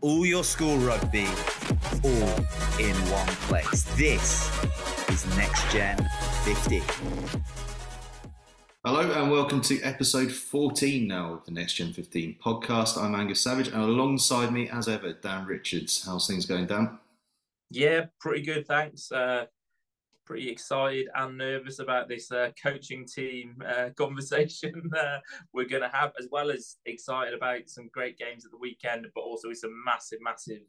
all your school rugby, all in one place. This is Next Gen 15. Hello and welcome to episode 14 now of the Next Gen 15 podcast. I'm Angus Savage and alongside me, as ever, Dan Richards. How's things going, Dan? Yeah, pretty good, thanks. Uh, pretty excited and nervous about this uh, coaching team uh, conversation uh, we're going to have, as well as excited about some great games at the weekend, but also some massive, massive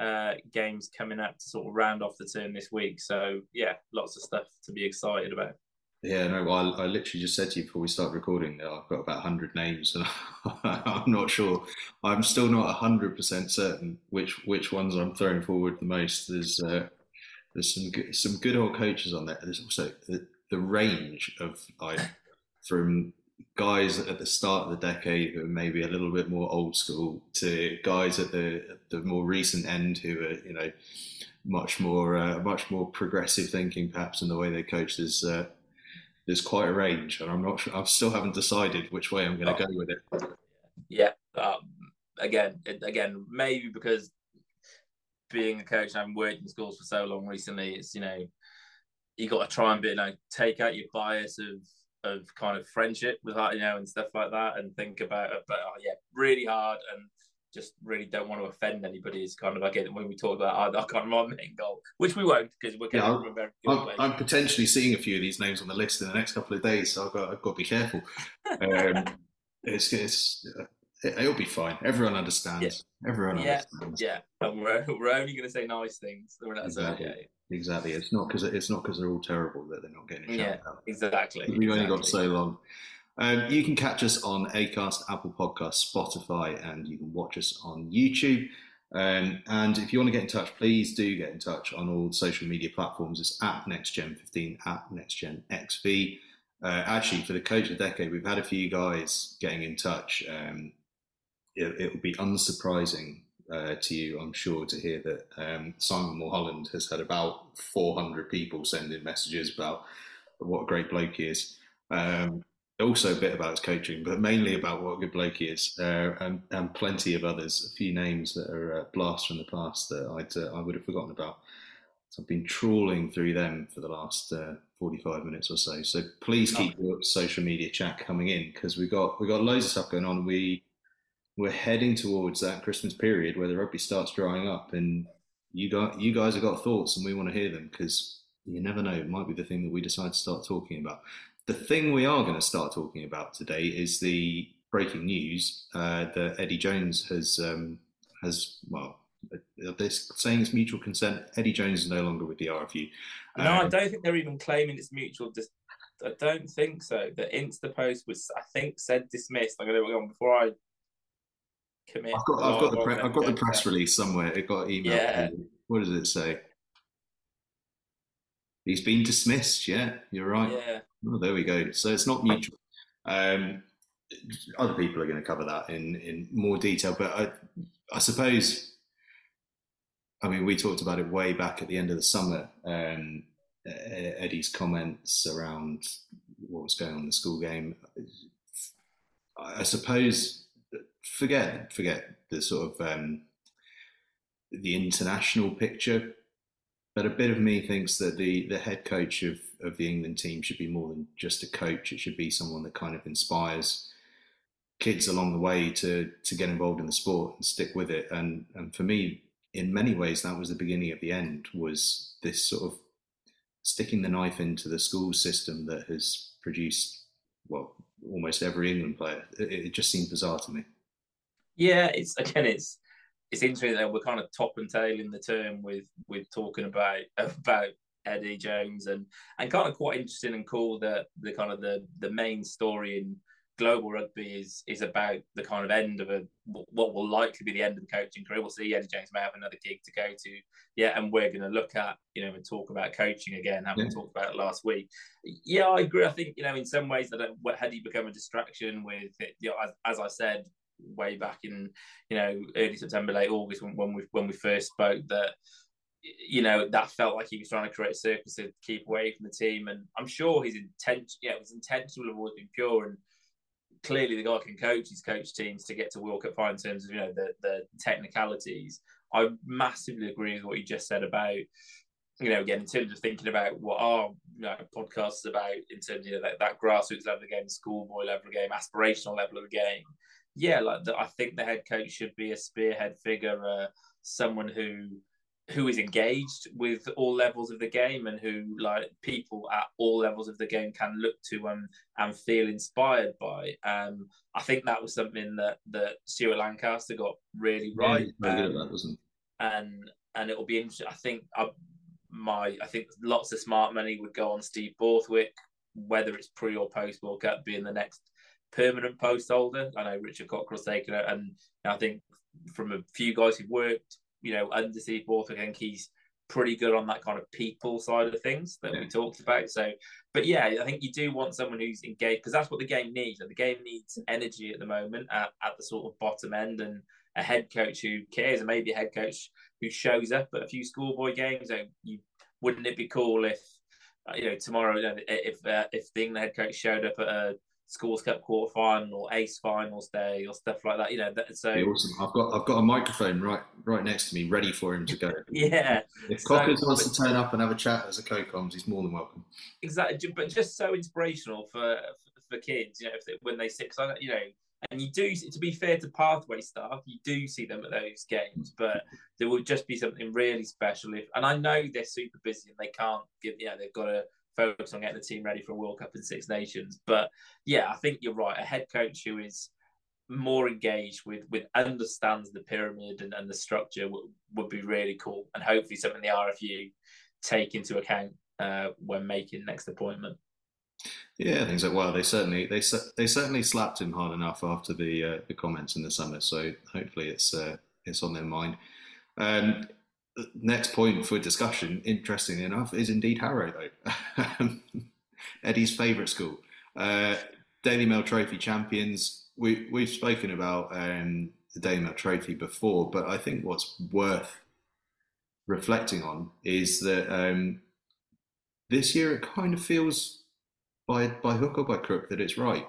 uh, games coming up to sort of round off the term this week. So, yeah, lots of stuff to be excited about. Yeah, no, I, I literally just said to you before we start recording that I've got about 100 names and I'm not sure. I'm still not 100% certain which which ones I'm throwing forward the most. There's uh, there's some good, some good old coaches on there. There's also the, the range of like from guys at the start of the decade who are maybe a little bit more old school to guys at the the more recent end who are you know much more uh, much more progressive thinking perhaps in the way they coach. There's uh, there's quite a range, and I'm not sure. I still haven't decided which way I'm going to oh. go with it. Yeah, um, again, again, maybe because being a coach, I've worked in schools for so long recently. It's you know, you got to try and be know take out your bias of of kind of friendship with that, you know, and stuff like that, and think about it. But oh, yeah, really hard and just really don't want to offend anybody. It's kind of like when we talk about our, our kind of main goal, which we won't because we're yeah, to good I'm. I'm potentially seeing a few of these names on the list in the next couple of days, so I've got, I've got to be careful. Um, it's, it's it'll be fine. Everyone understands. Yeah. Everyone yeah. understands. Yeah, and we're, we're only going to say nice things. Exactly. Exactly. It's not because it's not because they're all terrible that they're not getting a shout yeah, out. Exactly. We've exactly. only got so long. Um, you can catch us on Acast, Apple Podcasts, Spotify, and you can watch us on YouTube. Um, and if you want to get in touch, please do get in touch on all social media platforms. It's at NextGen15, at NextGenXV. Uh, actually, for the coach of the decade, we've had a few guys getting in touch. Um, it, it, will be unsurprising uh, to you, I'm sure, to hear that um, Simon Mulholland has had about 400 people sending messages about what a great bloke he is. Um, also a bit about his coaching, but mainly about what a good bloke he is, uh, and, and, plenty of others. A few names that are uh, blasts from the past that I'd uh, I would have forgotten about. So I've been trawling through them for the last uh, 45 minutes or so. So please keep your social media chat coming in because we got we got loads of stuff going on. We we're heading towards that Christmas period where the rugby starts drying up, and you got you guys have got thoughts, and we want to hear them because you never know. It might be the thing that we decide to start talking about. The thing we are going to start talking about today is the breaking news uh, that Eddie Jones has um, has well. They're saying it's mutual consent. Eddie Jones is no longer with the RFU. Um, no, I um, don't think they're even claiming it's mutual. Dis- I don't think so. The Insta post was, I think, said dismissed. I'm going to go on before I commit. I've got, I've got the, pre- I've got the press release somewhere. It got emailed. Yeah. What does it say? He's been dismissed. Yeah, you're right. Yeah. Oh, there we go. So it's not mutual. Um, other people are going to cover that in, in more detail, but I, I suppose, I mean, we talked about it way back at the end of the summer. Um, Eddie's comments around what was going on in the school game. I suppose, forget forget the sort of um, the international picture but a bit of me thinks that the the head coach of of the England team should be more than just a coach. It should be someone that kind of inspires kids along the way to to get involved in the sport and stick with it. And and for me, in many ways, that was the beginning of the end. Was this sort of sticking the knife into the school system that has produced well almost every England player. It, it just seemed bizarre to me. Yeah, it's again, it's it's interesting that we're kind of top and tail in the term with with talking about about Eddie Jones and and kind of quite interesting and cool that the kind of the the main story in global rugby is is about the kind of end of a what will likely be the end of the coaching career. We'll see Eddie Jones may have another gig to go to, yeah, and we're going to look at you know and talk about coaching again. Having yeah. talked about it last week, yeah, I agree. I think you know in some ways that had he become a distraction with it, you know, as, as I said, way back in you know early September, late August when, when we when we first spoke that you know that felt like he was trying to create a circus to keep away from the team, and I'm sure his intention, yeah, his intention will have always pure. And clearly the guy can coach his coach teams to get to World Cup final in terms of you know the the technicalities. I massively agree with what you just said about you know again in terms of thinking about what our you know, podcasts about in terms of you know, that, that grassroots level of the game, schoolboy level of the game, aspirational level of the game. Yeah, like the, I think the head coach should be a spearhead figure, uh, someone who who is engaged with all levels of the game and who like people at all levels of the game can look to and and feel inspired by. Um, I think that was something that that Stuart Lancaster got really right. Yeah, um, that, wasn't. And and it will be interesting. I think I, uh, my I think lots of smart money would go on Steve Borthwick, whether it's pre or post World Cup, being the next permanent post holder. I know Richard Cockerill's taken it, and I think from a few guys who've worked you know, under Steve Borthwick, I think he's pretty good on that kind of people side of things that yeah. we talked about. So, but yeah, I think you do want someone who's engaged because that's what the game needs. the game needs energy at the moment at, at the sort of bottom end and a head coach who cares and maybe a head coach who shows up at a few schoolboy games. So you wouldn't it be cool if uh, you know tomorrow if uh, if the England head coach showed up at a Schools Cup quarter final or AASE finals day or stuff like that. You know, that, so awesome. I've got I've got a microphone right right next to me, ready for him to go. yeah. If Cockers so, wants to turn up and have a chat as a co-coms, he's more than welcome. Exactly, but just so inspirational for for kids. You know, if they, when they sit, cause I, you know, and you do. To be fair to pathway staff, you do see them at those games, but there will just be something really special. If and I know they're super busy and they can't give. You know, they've got to focus on getting the team ready for a World Cup in Six Nations. But yeah, I think you're right. A head coach who is more engaged with with understands the pyramid and, and the structure would be really cool, and hopefully something the RFU take into account uh, when making next appointment. Yeah, things so. Well, they certainly they they certainly slapped him hard enough after the uh, the comments in the summer. So hopefully it's uh, it's on their mind. Um, next point for discussion, interestingly enough, is indeed Harrow, though. Eddie's favourite school. Uh, Daily Mail Trophy champions. We, we've spoken about um, the Daily Mail Trophy before, but I think what's worth reflecting on is that um, this year it kind of feels by by hook or by crook that it's right.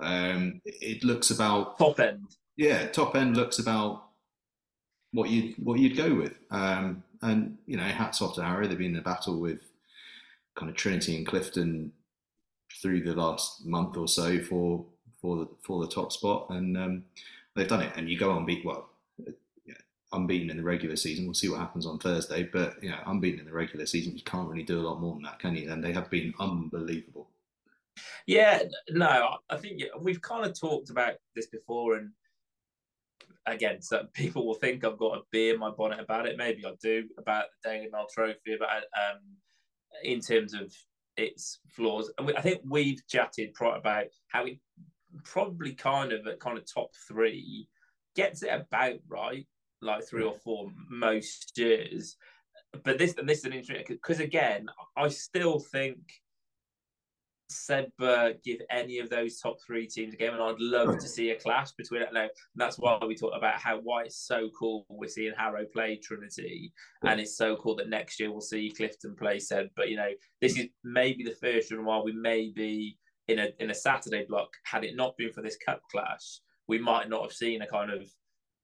Um, it looks about top end. Yeah, top end looks about what you what you'd go with. Um, and you know, hats off to Harrow. They've been in a battle with kind of Trinity and Clifton through the last month or so for for the for the top spot, and um, they've done it. And you go unbeaten, well, unbeaten in the regular season. We'll see what happens on Thursday, but you know, unbeaten in the regular season, you can't really do a lot more than that, can you? And they have been unbelievable. Yeah, no, I think we've kind of talked about this before, and again, so people will think I've got a bee in my bonnet about it. Maybe I do about the Daily Mail Trophy, about um, in terms of its flaws. And we, I think we've chatted about how it probably kind of at kind of top three gets it about right, like three or four most years. But this and this is an interesting because again, I still think Sedbergh give any of those top three teams a game, and I'd love to hmm. see a clash between it. And that's why we talked about how why it's so cool we're seeing Harrow play Trinity, yeah. and it's so cool that next year we'll see Clifton play Said. But you know, this is maybe the first year while we may be in a in a Saturday block. Had it not been for this cup clash, we might not have seen a kind of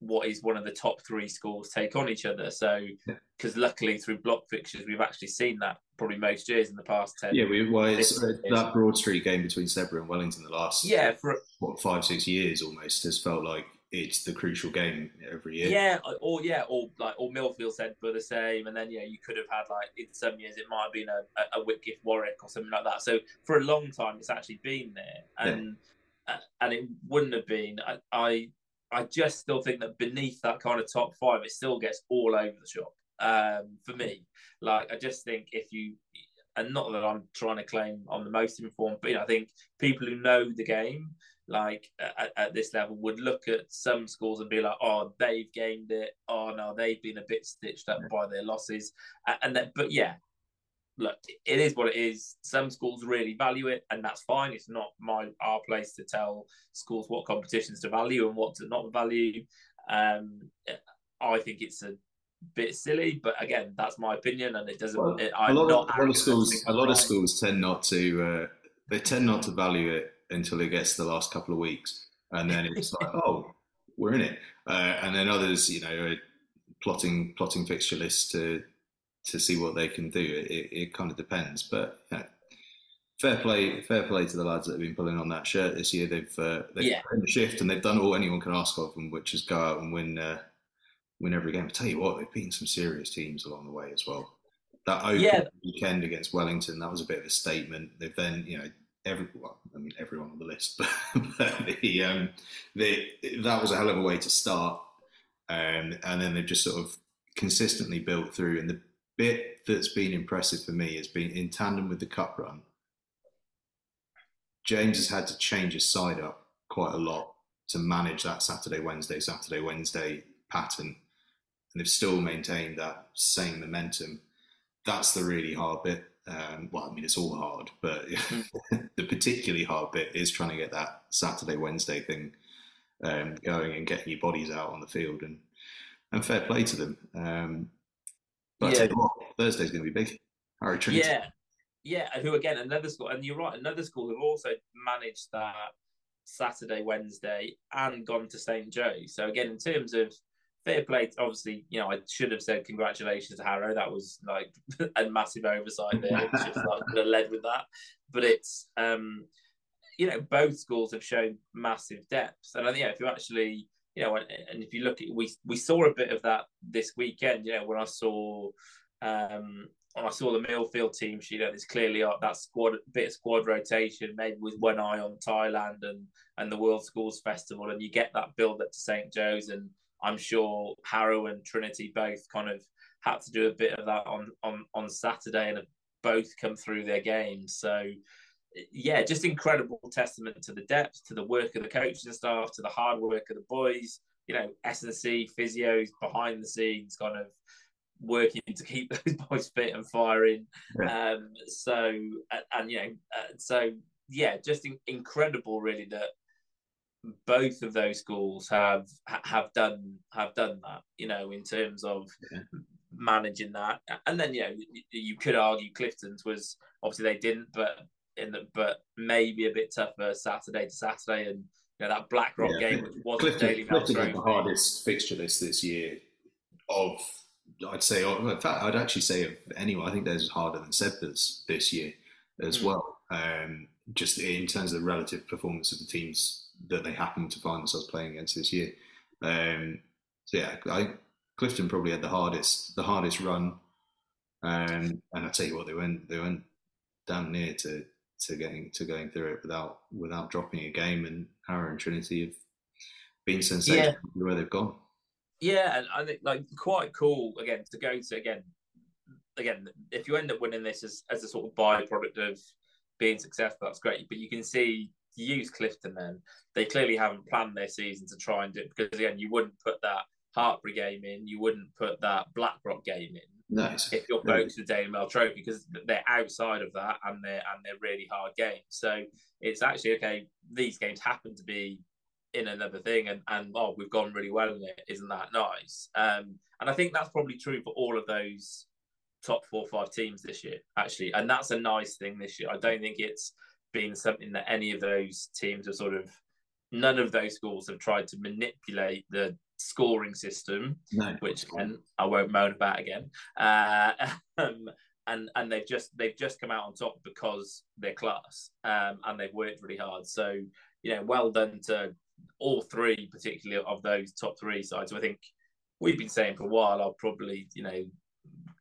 what is one of the top three schools take on each other. So, because luckily through block fixtures, we've actually seen that probably most years in the past 10 Yeah, we, well, it's, uh, that Broad Street game between Sedbergh and Wellington the last yeah for what five six years almost has felt like it's the crucial game every year. Yeah, or yeah, or like or Millfield said for the same, and then yeah, you could have had like in some years it might have been a, a, a Whitgift Warwick or something like that. So for a long time, it's actually been there, and yeah. uh, and it wouldn't have been. I, I I just still think that beneath that kind of top five, it still gets all over the shop um, for me. Like I just think if you, and not that I'm trying to claim I'm the most informed, but you know, I think people who know the game, like at, at, this level, would look at some schools and be like, "Oh, they've gained it. Oh no, they've been a bit stitched up by their losses." And that, but yeah, look, it is what it is. Some schools really value it, and that's fine. It's not my our place to tell schools what competitions to value and what to not value. Um, I think it's a bit silly, but again, that's my opinion, and it doesn't. Well, it, a lot, of, a lot of schools, a lot right. of schools tend not to. Uh, they tend not to value it until it gets to the last couple of weeks, and then it's like, oh, we're in it. Uh, and then others, you know, plotting plotting fixture lists to to see what they can do. It, it, it kind of depends, but you know, fair play, fair play to the lads that have been pulling on that shirt this year. They've uh, they've Yeah. the shift and they've done all anyone can ask of them, which is go out and win uh, win every game. I tell you what, they've beaten some serious teams along the way as well. That open Yeah. weekend against Wellington, that was a bit of a statement. They've then, you know, every well, I mean everyone on the list, but, but the, um, the that was a hell of a way to start. Um, and then they've just sort of consistently built through. And the bit that's been impressive for me has been in tandem with the cup run. James has had to change his side up quite a lot to manage that Saturday, Wednesday, Saturday, Wednesday pattern. And they've still maintained that same momentum. That's the really hard bit. Um, well, I mean, it's all hard, but the particularly hard bit is trying to get that Saturday, Wednesday thing um, going and getting your bodies out on the field. And, and fair play to them. Um, but I Yeah. tell you what, Thursday's going to be big. Harrow Trinity. Yeah, yeah, who again? Another school, and you're right. Another school who've also managed that Saturday, Wednesday, and gone to St Joe. So again, in terms of fair play, obviously, you know, I should have said congratulations to Harrow. That was like a massive oversight there. It's just like could have led with that, but it's um, you know, both schools have shown massive depth, and I think yeah, if you actually. You know, and, and if you look at we we saw a bit of that this weekend. You know, when I saw um, when I saw the Millfield team you know, there's clearly that squad bit of squad rotation, maybe with one eye on Thailand and and the World Schools Festival, and you get that build up to St Joe's, and I'm sure Harrow and Trinity both kind of had to do a bit of that on on on Saturday, and have both come through their games. So yeah, just incredible testament to the depth, to the work of the coaching staff, to the hard work of the boys. You know, S and C physios behind the scenes, kind of working to keep those boys fit and firing. Yeah. Um, so and, and you know, uh, so yeah, just in, incredible, really that both of those schools have have done have done that. You know, in terms of Yeah. managing that, and then you know, you could argue Clifton's was obviously they didn't, but in the but maybe a bit tougher Saturday to Saturday, and you know that BlackRock Yeah, game which Daily Clifton, Mail Clifton had the hardest fixture list this year of, I'd say, in fact, I'd actually say of anyone. I think theirs is harder than Sedbergh's this year as Mm. well. Um, just in terms of the relative performance of the teams that they happen to find themselves playing against this year. Um, so yeah, I think Clifton probably had the hardest, the hardest run. Um, and I tell you what, they went, they went damn near to to getting to going through it without without dropping a game. And Harrow and Trinity have been sensational where they've gone. Yeah, and I think like quite cool again to go to again. Again, if you end up winning this as, as a sort of byproduct of being successful, that's great. But you can see use Clifton then. They clearly haven't planned their season to try and do it because again, you wouldn't put that Hartpury game in, you wouldn't put that BlackRock game in It's, if you're focused on the Daily Mail Trophy because they're outside of that and they're and they're really hard games. So it's actually okay. These games happen to be in another thing, and and oh, we've gone really well in it. Isn't that nice? Um, and I think that's probably true for all of those top four or five teams this year, actually. And that's a nice thing this year. I don't think it's been something that any of those teams have sort of. None of those schools have tried to manipulate the scoring system no, which and I won't moan about again. Uh, um, and and they've just they've just come out on top because they're class um, and they've worked really hard. So you know, well done to all three, particularly of those top three sides. So I think we've been saying for a while. I'll probably you know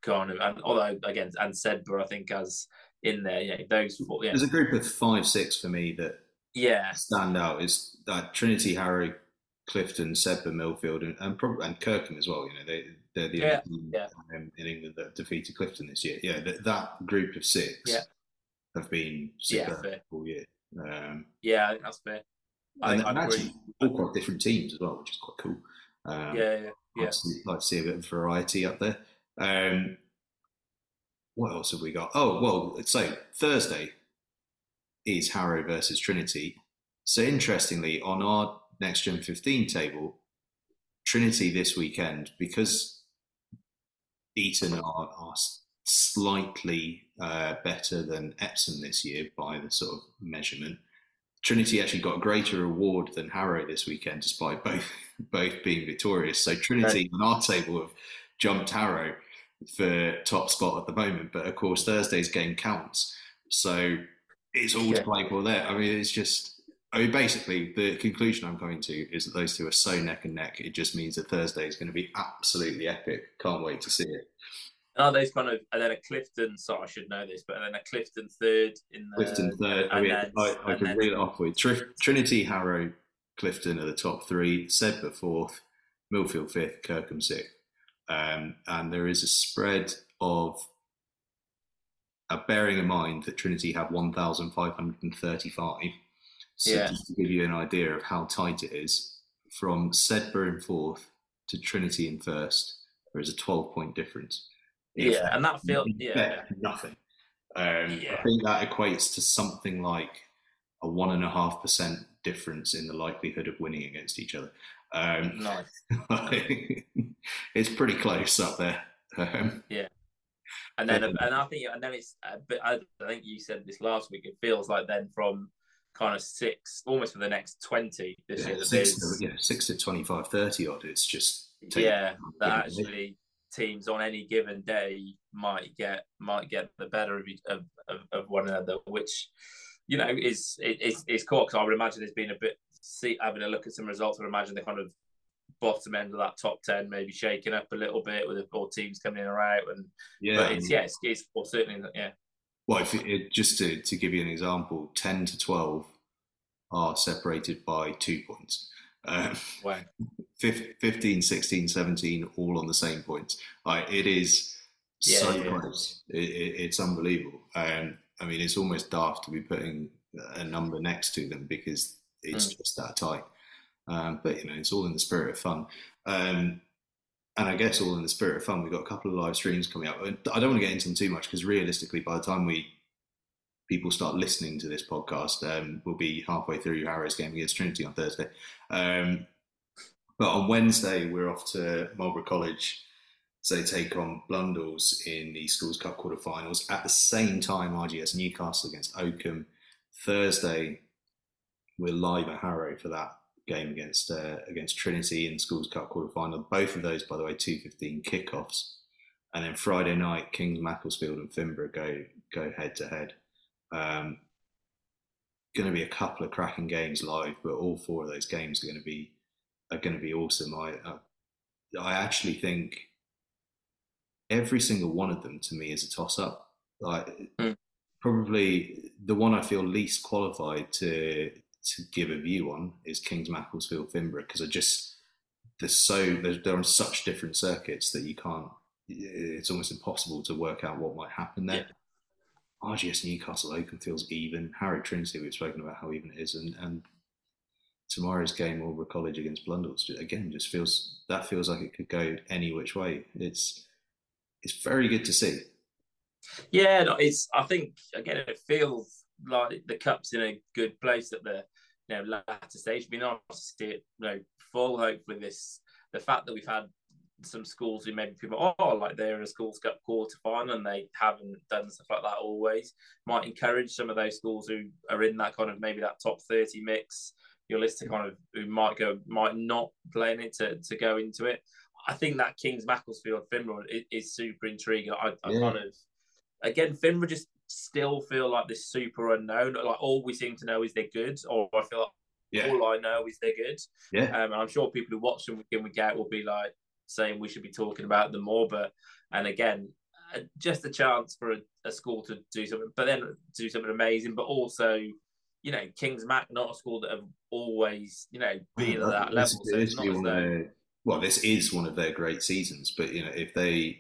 kind of and although again and Sedbergh I think as in there, yeah, those four, yeah, there's a group of five, six for me that yeah, stand out. Is that Trinity, Harrow, Clifton, Sedbergh, Millfield, and and, prob- and Kirkham as well. You know, they they're the Yeah, only team yeah. um, in England that defeated Clifton this year. Yeah, that, that group of six Yeah. have been Yeah, superb fair. all year. Um, yeah, I think that's fair. I, and, I and actually, all quite different teams as well, which is quite cool. Um, Yeah, yeah, yeah. like to, see, like to see a bit of variety up there. Um, what else have we got? Oh, well, so Thursday is Harrow versus Trinity. So interestingly, on our next gen 15 table, Trinity this weekend, because Eton are, are slightly uh, better than Epsom this year by the sort of measurement, Trinity actually got a greater award than Harrow this weekend, despite both both being victorious. So Trinity on our table have jumped Harrow for top spot at the moment, but of course Thursday's game counts, so it's all yeah. to play for there. I mean, it's just. I mean, basically, the conclusion I'm coming to is that those two are so neck and neck. It just means that Thursday is going to be absolutely epic. Can't wait to see it. Are those kind of and then a Clifton? So I should know this, but then a Clifton third in the Clifton third. I mean, then, I, I can then, reel it off with Trinity, Harrow, Clifton are the top three. Sedbergh fourth, Millfield fifth, Kirkham sixth, um, and there is a spread of. Uh, bearing in mind that Trinity have 1,535, so yeah. just to give you an idea of how tight it is, from Sedbergh in fourth to Trinity in first, there is a 12 point difference. Yeah, and that feels yeah nothing. Um, yeah. I think that equates to something like a one and a half percent difference in the likelihood of winning against each other. Um, nice. it's pretty close up there. Um, yeah. And then, and I think, and then it's, uh, but I think you said this last week. It feels like then from kind of six, almost for the next twenty this yeah, year. Six, to, yeah, six to 25, 30 odd. It's just yeah, that actually teams on any given day might get might get the better of of, of, of one another, which you know is is is cool because I would imagine there's been a bit see having a look at some results. I would imagine the kind of bottom end of that top ten maybe shaking up a little bit with the four teams coming in or out, and yeah, but it's yeah, it's, it's well, certainly yeah. Well, if it, just to, to give you an example, ten to twelve are separated by two points. Um, wow. 15, 16, 17, all on the same points. Like it is yeah, so yeah. close. It, it, it's unbelievable. Um, I mean, it's almost daft to be putting a number next to them because it's mm. just that tight. Um, but you know, it's all in the spirit of fun. Um, and I guess all in the spirit of fun, we've got a couple of live streams coming up. I don't want to get into them too much because realistically, by the time we people start listening to this podcast, um, we'll be halfway through Harrow's game against Trinity on Thursday. Um, but on Wednesday, we're off to Marlborough College. So they take on Blundells in the Schools Cup quarterfinals. At the same time, RGS Newcastle against Oakham. Thursday, we're live at Harrow for that game against uh, against Trinity in the Schools Cup quarterfinal. Both of those, by the way, two fifteen kickoffs. And then Friday night, Kings Macclesfield and Finborough go go head to head. Um, going to be a couple of cracking games live, but all four of those games are going to be are going to be awesome. I, I, I actually think every single one of them to me is a toss up. Like mm. probably the one I feel least qualified to to give a view on is Kings Macclesfield Finborough because I just they're so they're, they're on such different circuits that you can't. It's almost impossible to work out what might happen there. Yeah. RGS Newcastle Oakham feels even. Harrow Trinity we've spoken about how even it is, and and tomorrow's game over College against Blundells again just feels that feels like it could go any which way. It's it's very good to see. Yeah, no, it's. I think again, it feels like the cup's in a good place at the you know latter stage. Be nice to see it, you know, full. Hopefully, this the fact that we've had some schools who maybe people oh like they're in a schools cup quarter final and they haven't done stuff like that always might encourage some of those schools who are in that kind of maybe that top 30 mix your list to kind of who might go might not play in it to, to go into it. I think that Kings Macclesfield Finborough is, is, super intriguing. I, I yeah. kind of again Finborough just still feel like this super unknown. Like all we seem to know is they're good, or I feel like yeah. all I know is they're good. Yeah, um, and I'm sure people who watch them week in week out will be like saying we should be talking about them more. But and again, uh, just a chance for a, a school to do something, but then do something amazing, but also you know, Kings Mac, not a school that have always, you know, been at that level. So it's not as though... their, well, this is one of their great seasons, but you know, if they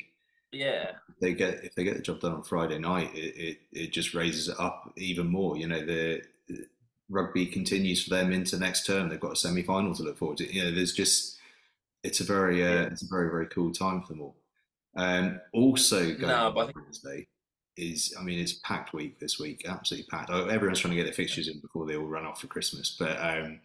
yeah if they get if they get the job done on Friday night, it, it, it just raises it up even more. You know, the rugby continues for them into next term. They've got a semi final to look forward to. You know, there's just it's a very uh, it's a very very cool time for them all. Um, also going no, on Wednesday, is, I mean, it's packed week this week, absolutely packed. Oh, everyone's trying to get their fixtures in before they all run off for Christmas. But um,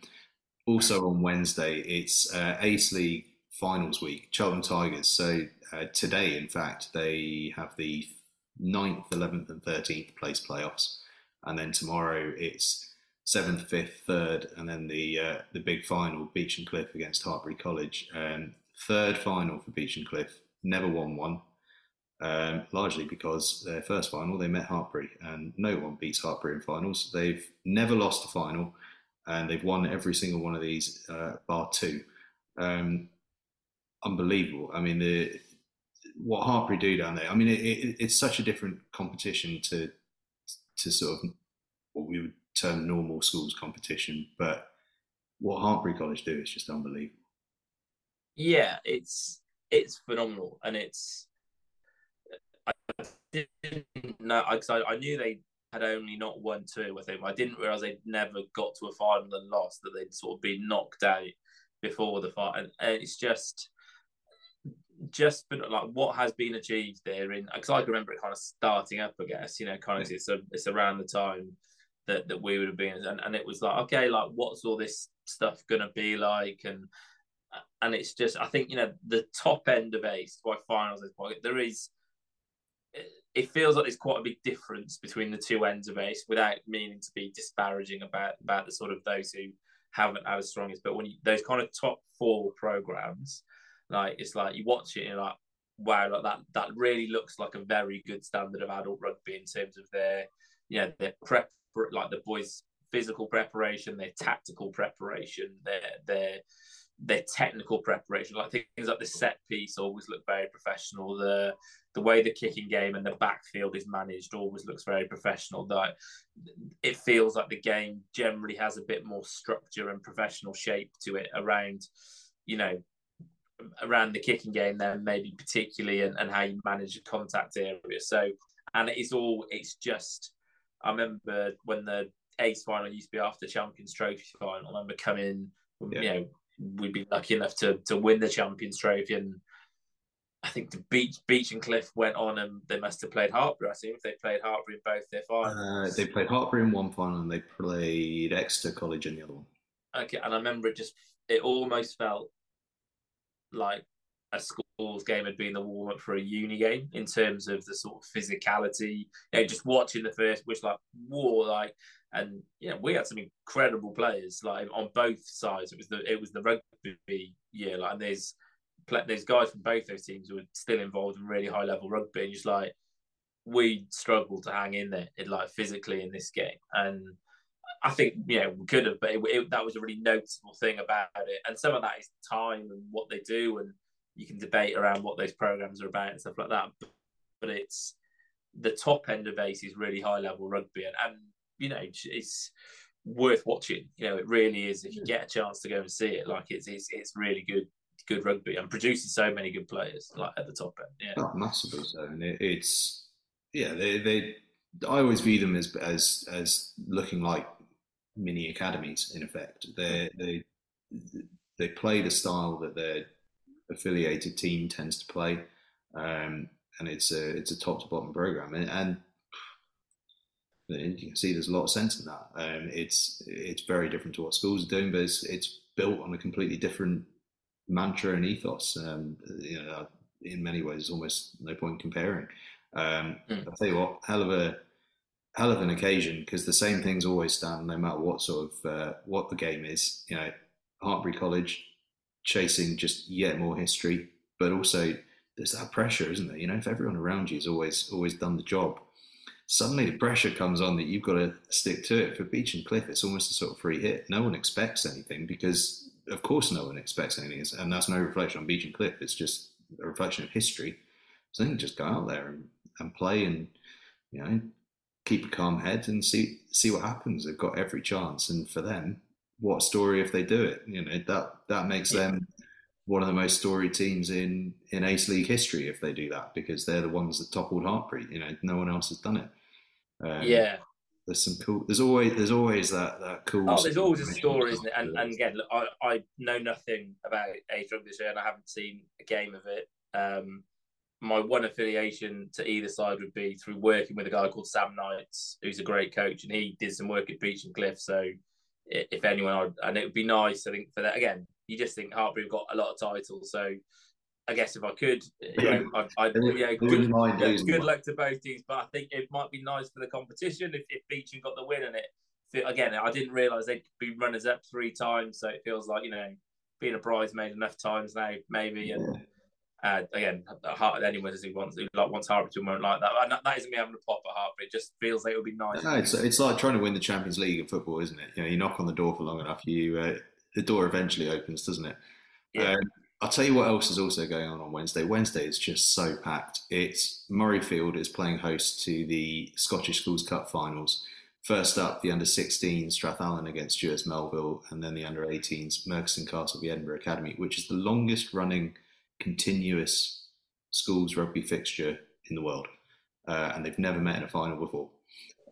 also on Wednesday, it's uh, AASE League finals week, Cheltenham Tigers. So uh, today, in fact, they have the 9th, 11th, and 13th place playoffs. And then tomorrow, it's seventh, fifth, third, and then the uh, the big final, Beechen Cliff against Hartpury College. Um, third final for Beechen Cliff, never won one. Um, largely because their first final they met Hartpury, and no one beats Hartpury in finals. They've never lost a final, and they've won every single one of these, uh, bar two. Um, unbelievable. I mean, the what Hartpury do down there. I mean, it, it, it's such a different competition to to sort of what we would term normal schools competition, but what Hartpury College do is just unbelievable. Yeah, it's it's phenomenal, and it's I didn't know I, I, knew they had only not won two. I think I didn't realize they'd never got to a final and lost. That they'd sort of been knocked out before the and, and it's just just been like what has been achieved there in because I can remember it kind of starting up I guess you know kind of it's a, it's around the time that, that we would have been and, and it was like okay like what's all this stuff gonna be like? And and it's just I think you know the top end of AASE by finals is point there is it feels like there's quite a big difference between the two ends of AASE without meaning to be disparaging about about the sort of those who haven't had as strong as but when you, those kind of top four programs like it's like you watch it and you're like, wow, like that that really looks like a very good standard of adult rugby in terms of their, you know, their prep, like the boys' physical preparation, their tactical preparation, their their their technical preparation. Like things like the set piece always look very professional. The the way the kicking game and the backfield is managed always looks very professional. That it feels like the game generally has a bit more structure and professional shape to it around, you know, around the kicking game then maybe particularly and, and how you manage the contact area so and it's all it's just i remember when the ace final used to be after champions trophy final i remember coming yeah. you know we'd be lucky enough to to win the champions trophy and I think the Beach Beechen Cliff went on and they must have played Hartpury. I think if they played Hartpury in both their finals. Uh, they played Hartpury in one final and they played Exeter College in the other one. Okay, and I remember it just it almost felt like a school's game had been the warm up for a uni game in terms of the sort of physicality. You know, just watching the first, which like war, like, and you know, we had some incredible players like on both sides. It was the it was the rugby year, like, and there's there's guys from both those teams who are still involved in really high level rugby, and just like we struggled to hang in there, in, like physically in this game, and I think know we could have, but it, it, that was a really noticeable thing about it. And some of that is time and what they do, and you can debate around what those programs are about and stuff like that. But, but it's the top end of AASE is really high level rugby, and, and you know it's worth watching. You know, it really is. If you hmm. get a chance to go and see it, like it's it's, it's really good good rugby and producing so many good players like at the top end. Yeah, oh, massively so. And it, it's yeah, they they I always view them as as as looking like mini academies in effect. They they they play the style that their affiliated team tends to play, um, and it's a it's a top to bottom program, and, and, you can see there's a lot of sense in that. Um, it's it's very different to what schools are doing, but it's it's built on a completely different mantra and ethos. Um, you know, in many ways, it's almost no point comparing. Um, mm. I'll tell you what, hell of a hell of an occasion because the same things always stand no matter what sort of uh, what the game is. You know, Hartpury College chasing just yet more history, but also there's that pressure, isn't there? You know, if everyone around you has always always done the job, suddenly the pressure comes on that you've got to stick to it. For Beechen Cliff, it's almost a sort of free hit. No one expects anything because, of course, no one expects anything, and that's no reflection on Beechen Cliff. It's just a reflection of history. So they can just go out there and, and play and you know keep a calm head and see see what happens. They've got every chance, and for them, what story if they do it? You know that that makes yeah. them one of the most storied teams in in AASE League history if they do that because they're the ones that toppled Hartpury. You know, no one else has done it. Um, yeah. There's some cool. There's always there's always that that cool. Oh, there's always a story, isn't it? And, and again, look, I, I know nothing about AASE Rugby this year, and I haven't seen a game of it. Um, my one affiliation to either side would be through working with a guy called Sam Knights, who's a great coach, and he did some work at Beechen Cliff. So, if anyone, I'd, and it would be nice, I think, for that. Again, you just think Hartpury have got a lot of titles, so I guess if I could, you know, I'd, I'd yeah, good, good luck to both teams. But I think it might be nice for the competition if, if Beech got the win and it again, I didn't realise they'd be runners up three times, so it feels like you know being a bridesmaid enough times now, maybe. And uh, again, anyone who wants who like wants Hartpury won't like that. That, isn't me having a pop at heart, but it just feels like it would be nice. No, it's, it's like trying to win the Champions League in football, isn't it? You know, you knock on the door for long enough, you uh, the door eventually opens, doesn't it? Yeah. Um, I'll tell you what else is also going on on Wednesday. Wednesday is just so packed. It's Murrayfield is playing host to the Scottish Schools Cup finals. First up, the under 16s Strathallan against Stewarts Melville, and then the under 18s Merchiston Castle, the Edinburgh Academy, which is the longest running continuous schools rugby fixture in the world. Uh, and they've never met in a final before,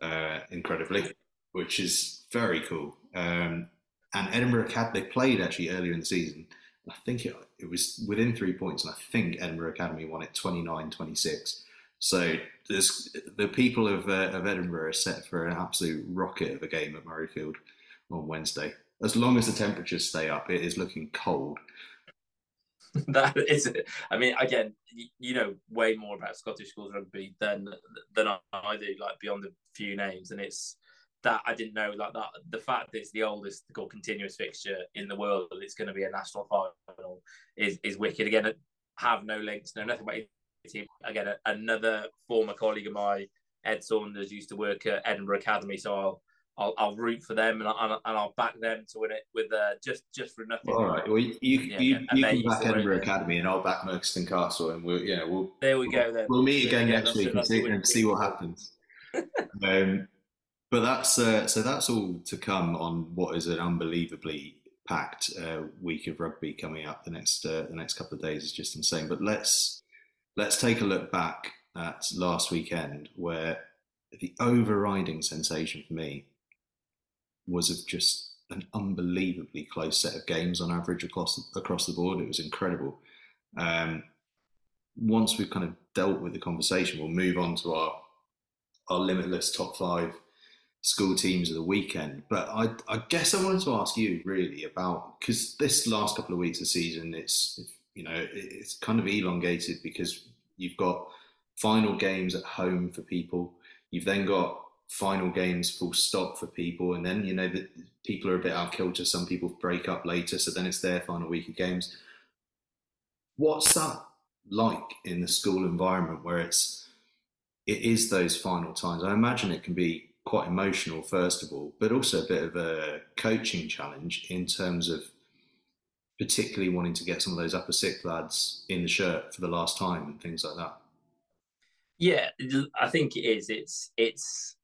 uh, incredibly, which is very cool. Um, and Edinburgh Academy, they played actually earlier in the season I think it, it was within three points, and I think Edinburgh Academy won it 29 26. So the people of, uh, of Edinburgh are set for an absolute rocket of a game at Murrayfield on Wednesday. As long as the temperatures stay up, it is looking cold. that is it. I mean, again, you know way more about Scottish schools rugby than than I do, like beyond a few names, and it's that I didn't know like that. The fact that it's the oldest or continuous fixture in the world, it's going to be a national final, is is wicked. Again, have no links, know nothing about team. Again, another former colleague of mine, Ed Saunders, used to work at Edinburgh Academy, so I'll. I'll, I'll root for them and I'll, and I'll back them to win it with uh, just just for nothing. All right. Well, you you, yeah, you, you can back Edinburgh Academy and I'll back Merchiston Castle and we'll yeah we'll there we go then we'll meet again next week and see, and see what happens. um, but that's uh, so that's all to come on what is an unbelievably packed uh, week of rugby coming up. The next uh, the next couple of days is just insane. But let's let's take a look back at last weekend, where the overriding sensation for me was of just an unbelievably close set of games on average across across the board. It was incredible. Um, once we've kind of dealt with the conversation, we'll move on to our our limitless top five school teams of the weekend. But I, I guess I wanted to ask you really about because this last couple of weeks of season, it's you know it's kind of elongated because you've got final games at home for people. You've then got final games full stop for people, and then you know that people are a bit out kilter. Some people break up later, so then it's their final week of games. What's that like in the school environment where it's it is those final times? I imagine it can be quite emotional, first of all, but also a bit of a coaching challenge in terms of particularly wanting to get some of those upper six lads in the shirt for the last time and things like that. Yeah, I think it is. It's it's.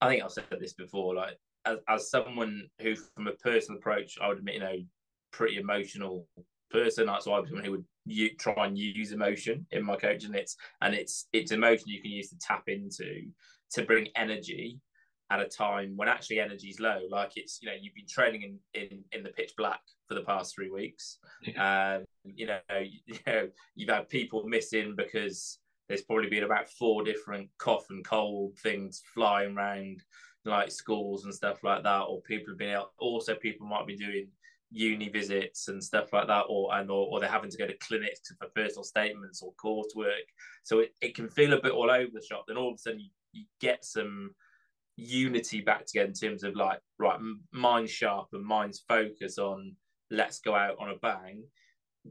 I think I've said this before. Like as, as someone who, from a personal approach, I would admit, you know, pretty emotional person. That's why I'm someone who would you, try and use emotion in my coaching. It's and it's it's emotion you can use to tap into to bring energy at a time when actually energy is low. Like it's you know you've been training in in, in the pitch black for the past three weeks. Yeah. Um, you know you, you know you've had people missing because there's probably been about four different cough and cold things flying around like schools and stuff like that, or people have been out. Also, people might be doing uni visits and stuff like that, or and or, or they're having to go to clinics for personal statements or coursework. So it, it can feel a bit all over the shop. Then all of a sudden you you get some unity back together in terms of like right mind sharp and mind's focus on let's go out on a bang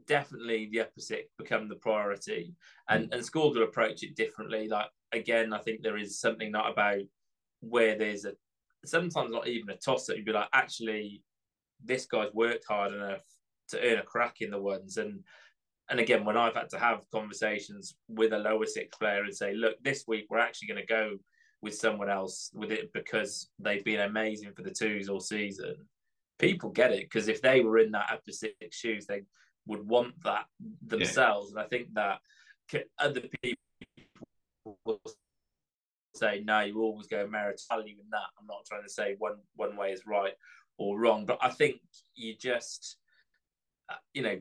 definitely the upper six become the priority. And mm. and schools will approach it differently. Like again i think there is something not about where there's a sometimes not even a toss up you'd be like actually this guy's worked hard enough to earn a crack in the ones. And and again, when I've had to have conversations with a lower six player and say, look, this week we're actually going to go with someone else with it because they've been amazing for the twos all season, people get it because if they were in that upper six shoes, they would want that themselves. Yeah. And I think that other people will say, no, you always go meritality in that. I'm not trying to say one one way is right or wrong, but I think you just uh, you know,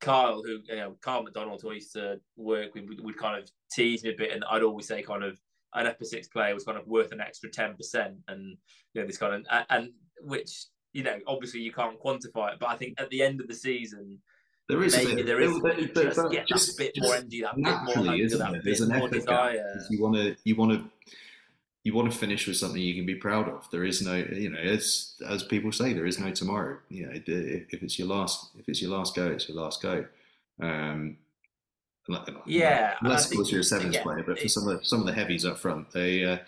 Kyle, who you know, Kyle McDonald, who I used to work with, would, would, kind of tease me a bit, and I'd always say, kind of, an upper six player was kind of worth an extra ten percent, and you know, this kind of, and which you know, obviously you can't quantify it, but I think at the end of the season. There is maybe bit, there is but, but, just but, get just, that bit more energy, that naturally, bit more hunger, that bit more desire. You want to, you want to, you want to finish with something you can be proud of. There is no, you know, as as people say, there is no tomorrow. You know, if it's your last, if it's your last go, it's your last go. Um, yeah, unless of course you're a sevens yeah, player, but for some of the, some of the heavies up front, they uh,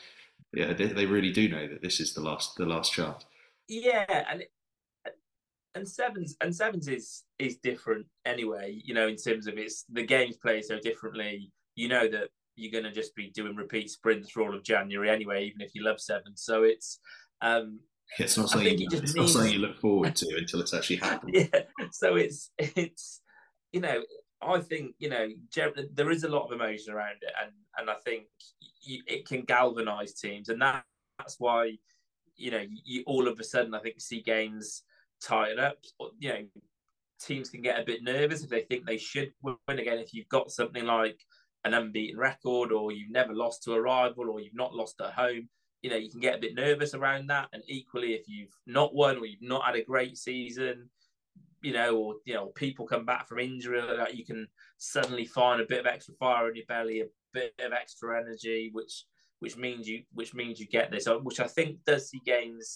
yeah they, they really do know that this is the last the last chance. Yeah, and and sevens and sevens is is different anyway. You know, in terms of it's the games played so differently. You know that you're going to just be doing repeat sprints for all of January anyway, even if you love sevens. So it's um, it's not something, you, it's not something you look forward to until it's actually happened. yeah. So it's it's you know I think you know there is a lot of emotion around it, and and I think it can galvanise teams, and that, that's why you know you, all of a sudden I think see games tighten up. You know, teams can get a bit nervous if they think they should win again. If you've got something like an unbeaten record, or you've never lost to a rival, or you've not lost at home, you know you can get a bit nervous around that. And equally, if you've not won or you've not had a great season you know, or you know, people come back from injury, like you can suddenly find a bit of extra fire in your belly, a bit of extra energy, which which means you which means you get this, uh, which I think does see games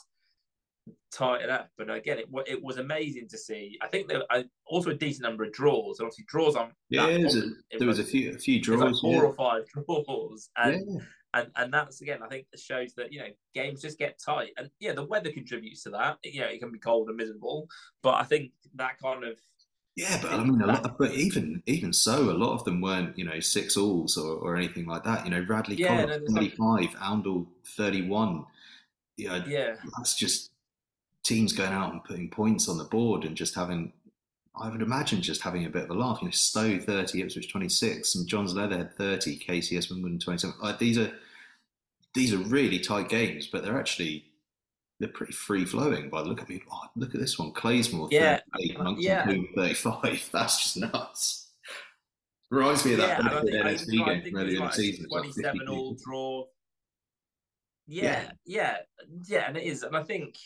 tighten up. But again, it it was amazing to see. I think there I, also a decent number of draws. Obviously, draws on yeah, there was, a, there was a few a few draws, like four yeah. or five draws, and yeah and and that's again I think shows that you know games just get tight and yeah the weather contributes to that you know it can be cold and miserable but I think that kind of yeah but I mean a lot but even even so a lot of them weren't you know six alls or, or anything like that you know Radley yeah, no, 25 like... Oundle 31 yeah yeah that's just teams going out and putting points on the board and just having I would imagine just having a bit of a laugh. You know, Stowe 30, Ipswich 26, and John's Leatherhead 30, KCS Wimbledon 27. Like, these are these are really tight games, but they're actually they're pretty free flowing by the look of it. Oh, look at this one, Clayesmore yeah, 38, Monkton yeah. 35. That's just nuts. Reminds me of that yeah, think, NSB game from earlier in the season. 27 all draw. Yeah, yeah, yeah, yeah, and it is, and I think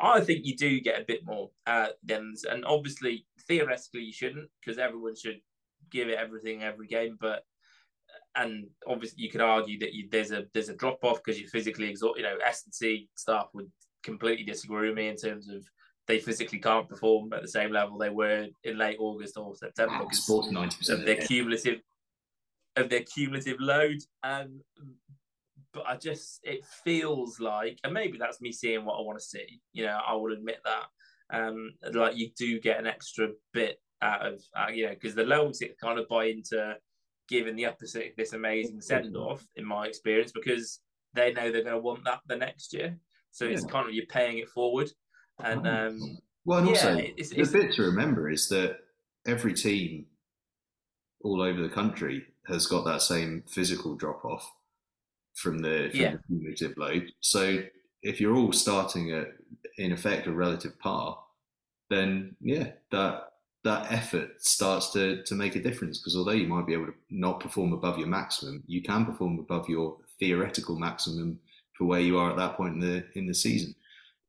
I think you do get a bit more uh, and obviously theoretically you shouldn't because everyone should give it everything every game. But and obviously you could argue that you, there's a there's a drop off because you're physically exhausted. You know, S and C staff would completely disagree with me in terms of they physically can't perform at the same level they were in late August or September because of their cumulative of their cumulative load. Um, but I just it feels like, and maybe that's me seeing what I want to see. You know, I will admit that. Um, like you do get an extra bit out of, uh, you know, because the lower six kind of buy into giving the upper six this amazing send off, in my experience, because they know they're going to want that the next year. So yeah. it's kind of you're paying it forward, and um, well, and yeah, also it's, it's, the bit to remember is that every team all over the country has got that same physical drop off from the, from yeah. the cumulative load. So if you're all starting at in effect a relative par, then yeah, that that effort starts to to make a difference because although you might be able to not perform above your maximum, you can perform above your theoretical maximum for where you are at that point in the in the season.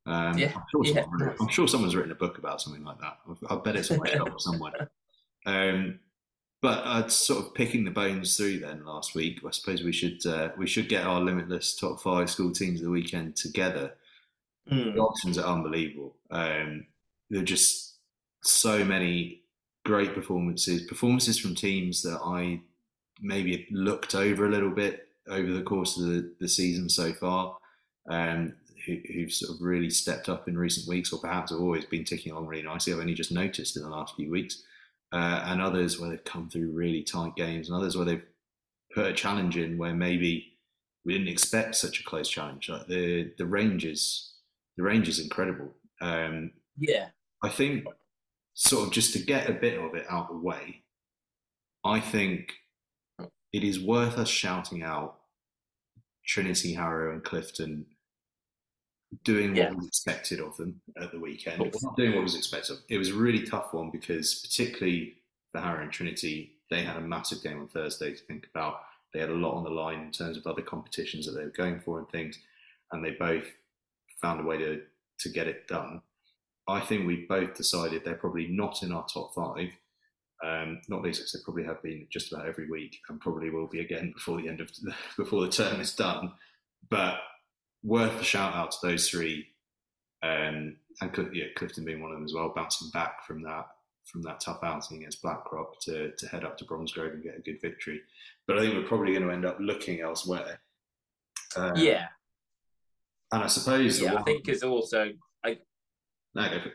Um, yeah. I'm, sure yeah. I'm, sure someone's written a book about something like that. I bet it's on my shelf somewhere. Um, but uh, sort of picking the bones through then last week, I suppose we should uh, we should get our limitless top five school teams of the weekend together. Mm. The options are unbelievable. Um, there are just so many great performances, performances from teams that I maybe looked over a little bit over the course of the, the season so far, um, who, who've sort of really stepped up in recent weeks, or perhaps have always been ticking along really nicely. I've only just noticed in the last few weeks uh, and others where they've come through really tight games, and others where they've put a challenge in where maybe we didn't expect such a close challenge. Like the the range is the range is incredible. Um, yeah, I think sort of just to get a bit of it out of the way, I think it is worth us shouting out Trinity, Harrow, and Clifton doing yeah. what was expected of them at the weekend. Not doing what was expected. It was a really tough one because, particularly for Harrow and Trinity, they had a massive game on Thursday to think about. They had a lot on the line in terms of other competitions that they were going for and things, and they both found a way to to get it done. I think we both decided they're probably not in our top five. Um, not least because they probably have been just about every week, and probably will be again before the end of the, before the term is done. but worth a shout out to those three, um, and yeah, Clifton being one of them as well, bouncing back from that from that tough outing against Blackrock to to head up to Bromsgrove and get a good victory. But I think we're probably going to end up looking elsewhere. Um, yeah, and I suppose yeah, one... I think is also I. No, go for it.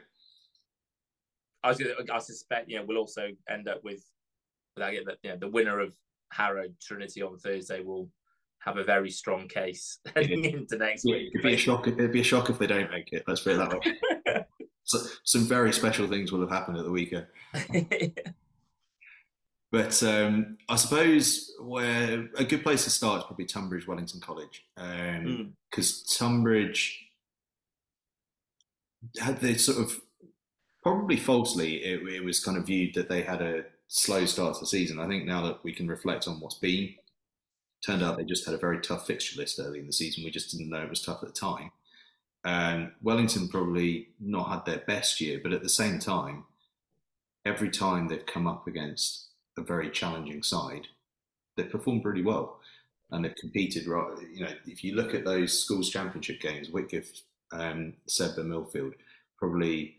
I was gonna, I suspect you know we'll also end up with without getting you know, the winner of Harrow Trinity on Thursday will have a very strong case heading yeah. into next yeah, week. It'd be a shock. It'd be a shock if they don't make it. Let's put it that way. so, some very special things will have happened at the weekend. but um, I suppose where a good place to start is probably Tonbridge Wellington College, because um, mm. Tonbridge had they sort of probably falsely it, it was kind of viewed that they had a slow start to the season. I think now that we can reflect on what's been, turned out they just had a very tough fixture list early in the season. We just didn't know it was tough at the time. And Wellington probably not had their best year, but at the same time, every time they've come up against a very challenging side, they've performed really well and they've competed. Right, you know, if you look at those schools championship games, Whitgift, um, Sedbergh, Millfield, probably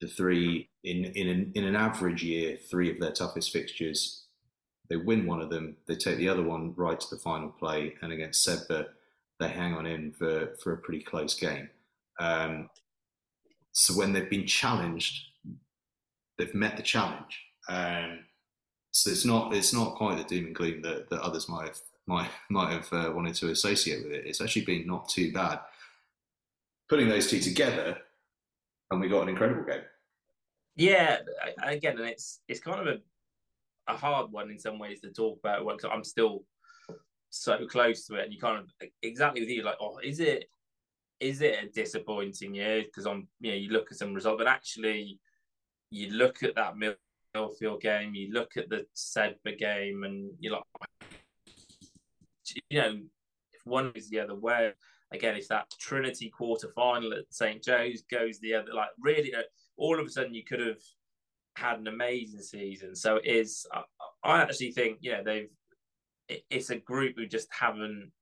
the three in in an, in an average year, three of their toughest fixtures. They win one of them, they take the other one right to the final play, and against Sedbergh, they hang on in for for a pretty close game. Um, so when they've been challenged, they've met the challenge. Um, so it's not it's not quite the doom and gloom that, that others might have might might have uh, wanted to associate with it. It's actually been not too bad. Putting those two together, and we got an incredible game. Yeah, again, and it's it's kind of a a hard one in some ways to talk about. Because I'm still so close to it, and you kind of exactly with you like, oh, is it is it a disappointing year? Because I'm you know you look at some result, but actually you look at that Millfield game, you look at the Sedbergh game, and you're like, you know, if one is the other way, again, if that Trinity quarter final at St Joe's goes the other, like really, uh, all of a sudden you could have had an amazing season. So it is, I, I actually think, you know, they've, it, it's a group who just haven't,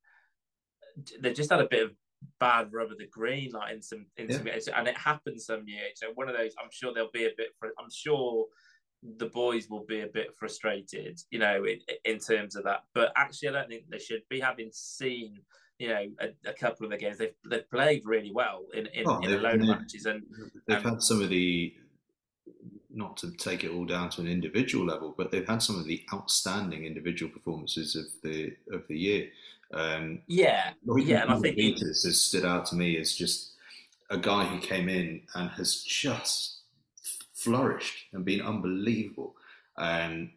they've just had a bit of bad rub of the green, like in some, in yeah. some, and it happens some years. So one of those, I'm sure they'll be a bit, I'm sure the boys will be a bit frustrated, you know, in, in terms of that. But actually, I don't think they should be having seen you know a, a, couple of the games they've they've played really well in in, oh, in a load of matches and they've um, had some of the not to take it all down to an individual level but they've had some of the outstanding individual performances of the of the year. Um, yeah yeah and I think Ventus has stood out to me as just a guy who came in and has just flourished and been unbelievable. And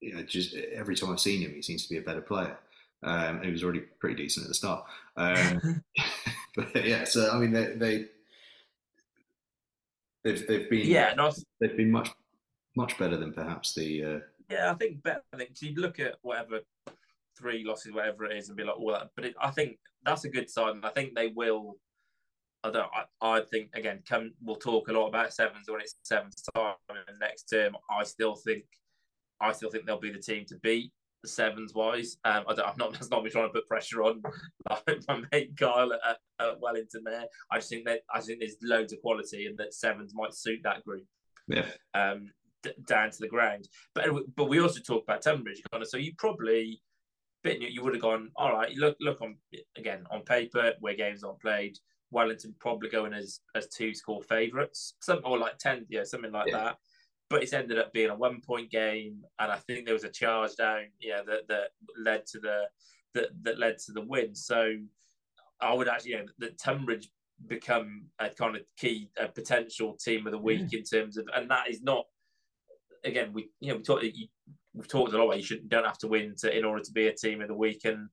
you know just every time I've seen him he seems to be a better player. Um, he was already pretty decent at the start. Um, but yeah, so I mean, they, they they've they've been yeah, not, they've been much much better than perhaps the. Uh, yeah, I think better. I think you look at whatever three losses, whatever it is, and be like all that. But it, I think that's a good sign. I think they will. I don't. I, I think again, come. We'll talk a lot about sevens when it's sevens time in the next term. I still think, I still think they'll be the team to beat sevens wise. Um, I don't, I'm not. That's not me trying to put pressure on like my mate Kyle at, at, Wellington. There, I just think that I think there's loads of quality, and that sevens might suit that group. Yeah. Um, d- down to the ground, but but we also talk about Tonbridge kind of. So you probably, bit you would have gone. All right, look look on again on paper where games aren't played. Wellington probably going as as two score favourites, some or like ten, yeah, something like yeah. that but it's ended up being a one point game, and I think there was a charge down, yeah, that that led to the that that led to the win. So I would actually, you know, that Tonbridge become a kind of key a potential team of the week yeah. in terms of, and that is not again we you know we talked we've talked a lot about you shouldn't don't have to win to in order to be a team of the week and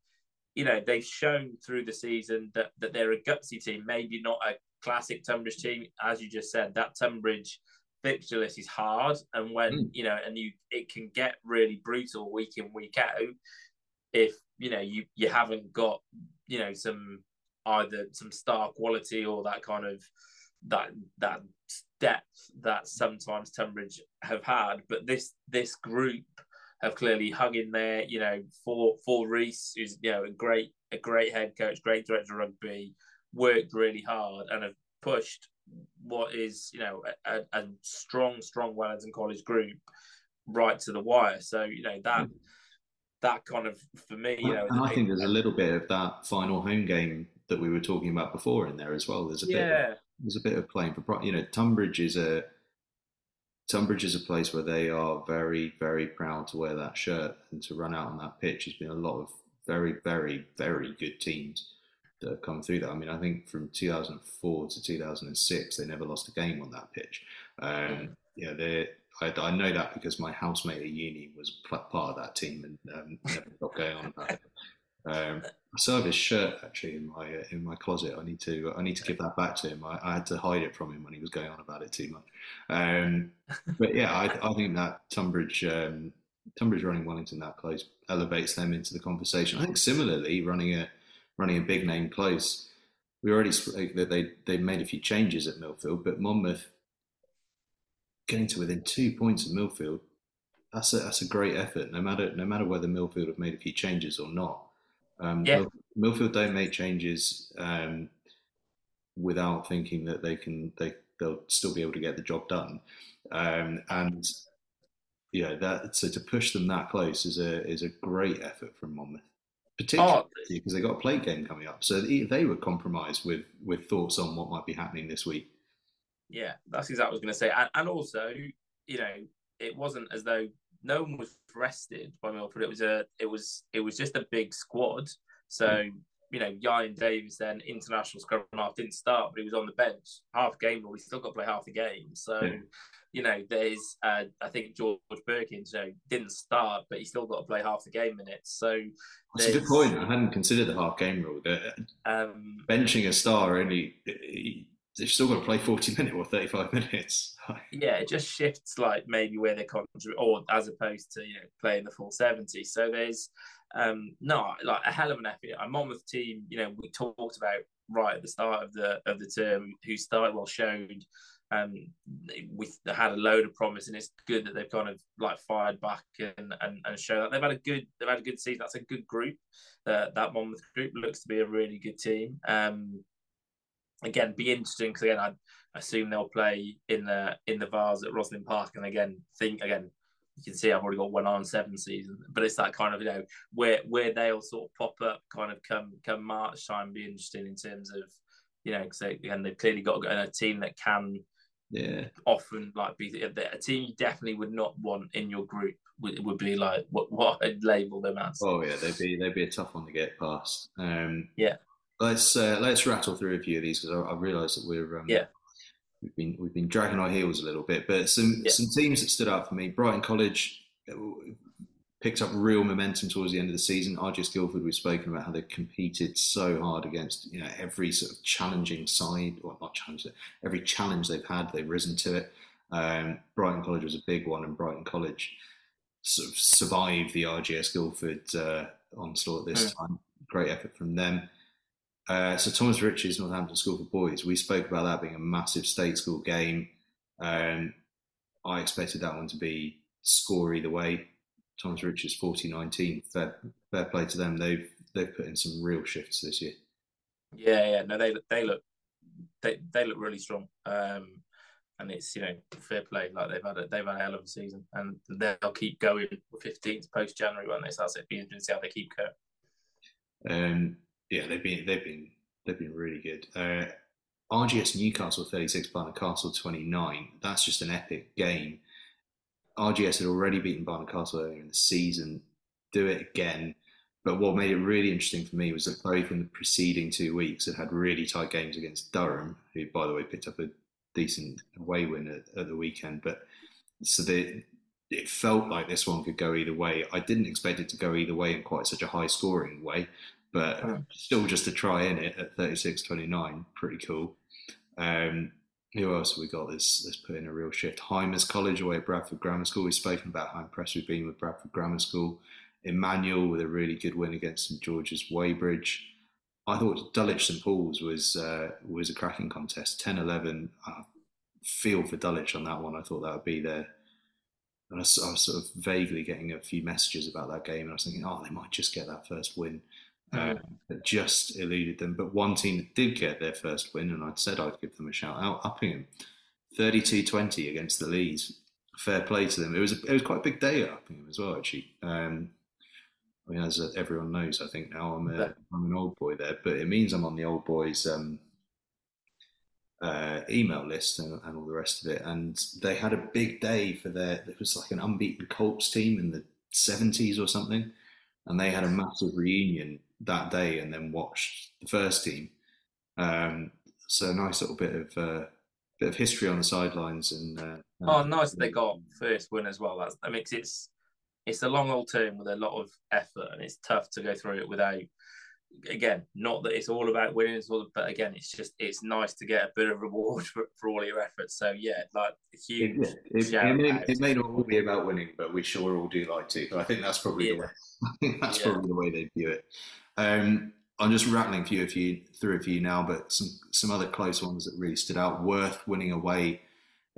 you know they've shown through the season that that they're a gutsy team maybe not a classic Tonbridge team as you just said that Tonbridge list is hard, and when mm. you know, and you it can get really brutal week in week out if you know you you haven't got you know some either some star quality or that kind of that that depth that sometimes Tonbridge have had. But this this group have clearly hung in there. You know, for for Reese, who's you know a great a great head coach, great director of rugby, worked really hard and have pushed what is you know a, a strong, strong Wellington College group right to the wire. So you know that that kind of for me, you know. And I think there's a little bit of that final home game that we were talking about before in there as well. There's a bit. Yeah. Of, there's a bit of playing for you know Tonbridge is a Tonbridge is a place where they are very very proud to wear that shirt and to run out on that pitch. There's been a lot of very very very good teams that have come through that. I mean, I think from 2004 to 2006 they never lost a game on that pitch. Um, mm. Yeah, they I, I, know that because my housemate at uni was part of that team and um, never got going on about it. Um, I still have his shirt actually in my uh, in my closet. I need to I need to give that back to him. I, I, had to hide it from him when he was going on about it too much. Um, but yeah, I, I, think that Tonbridge um, Tonbridge running Wellington that close elevates them into the conversation. I think similarly running a running a big name close. We already that they they made a few changes at Millfield, but Monmouth getting to within two points of Millfield, that's a that's a great effort. No matter no matter whether Millfield have made a few changes or not. Um, yeah. Millfield don't make changes um, without thinking that they can they they'll still be able to get the job done. Um, and yeah, that so to push them that close is a is a great effort from Monmouth, particularly oh. because they got a plate game coming up. So they were compromised with with thoughts on what might be happening this week. Yeah, that's exactly what I was going to say. And, and also, you know, it wasn't as though no one was rested by Millfield. It was a, it was, it was just a big squad. So mm. You know, Ieuan Davies then international scrum half didn't start, but he was on the bench half game. But we still got to play half the game. So. Yeah. You know, there's uh, I think George Perkins, you know, didn't start, but he still got to play half the game minutes. So that's a good point. I hadn't considered the half game rule. Um, benching a star only they've still got to play 40 minutes or 35 minutes. yeah, it just shifts like maybe where they contribute, or as opposed to you know playing the full 70. So there's um no like a hell of an effort. With the team. You know, we talked about right at the start of the of the term who started well showed. Um, we had a load of promise, and it's good that they've kind of like fired back and and, and show that they've had a good they've had a good season. That's a good group. Uh, that Monmouth group looks to be a really good team. Um, again be interesting because again I assume they'll play in the in the Vase at Rosslyn Park and again think again you can see I've already got one on seven season but it's that kind of you know where where they'll sort of pop up kind of come come March time be interesting in terms of you know because again they've clearly got a team that can yeah. often like be a team you definitely would not want in your group would, would be like what what I'd label them as. Oh yeah they'd be they'd be a tough one to get past. Um yeah. let's uh, let's rattle through a few of these because I, I realise that we're um, yeah we've been we've been dragging our heels a little bit, but some yeah. some teams that stood out for me. Brighton College uh, picked up real momentum towards the end of the season. RGS Guildford, we've spoken about how they competed so hard against you know every sort of challenging side, or not challenge, every challenge they've had, they've risen to it. Um, Brighton College was a big one, and Brighton College sort of survived the RGS Guildford uh, onslaught this mm. time. Great effort from them. Uh, so Thomas Rich's, Northampton School for Boys, we spoke about that being a massive state school game. Um, I expected that one to be score either way. Thomas Rich's 40-19. Fair, fair play to them. They've they've put in some real shifts this year. Yeah, yeah. No, they they look they they look really strong. Um, and it's you know fair play. Like they've had a, they've had a hell of a season, and they'll keep going. Fifteenth post January, when they? So that's it. Be interesting to see how they keep going. Um, yeah, they've been they've been they've been really good. Uh, RGS Newcastle 36, Barnard Castle 29. That's just an epic game. RGS had already beaten Barnard Castle earlier in the season. Do it again. But what made it really interesting for me was that both in the preceding two weeks had had really tight games against Durham, who, by the way, picked up a decent away win at, at the weekend. But so they, it felt like this one could go either way. I didn't expect it to go either way in quite such a high scoring way but oh. still just a try in it at 36 29 pretty cool. Um, who else have we got that's, that's put in a real shift? Hymers College away at Bradford Grammar School. We've spoken about how impressed we've been with Bradford Grammar School. Emanuel with a really good win against St George's Weybridge. I thought Dulwich St Paul's was uh, was a cracking contest. 10-11 uh, feel for Dulwich on that one. I thought that would be their I was, I was, sort of vaguely getting a few messages about that game, and I was thinking, oh, they might just get that first win. Uh, just eluded them. But one team did get their first win, and I'd said I'd give them a shout out. Uppingham, 32-20 against the Leeds. Fair play to them. It was a, it was quite a big day at Uppingham as well, actually. Um, I mean, as everyone knows, I think now I'm a, I'm an old boy there, but it means I'm on the old boys um, uh, email list and, and, all the rest of it. And they had a big day for their. It was like an unbeaten Colts team in the 70s or something, and they had a massive reunion that day, and then watched the first team. Um, so a nice little bit of uh, bit of history on the sidelines and. Uh, oh, nice! that They got first win as well. That's I mean, it's it's a long old term with a lot of effort, and it's tough to go through it without. Again, not that it's all about winning, but again, it's just it's nice to get a bit of reward for, for all your efforts. So yeah, like huge. It, it, it, may, it, may, not all be about winning, but we sure all do like to. But I think that's probably yeah. the way. I think that's yeah. probably the way they view it. Um, I'm just rattling through a few through a few now, but some some other close ones that really stood out. Worth winning away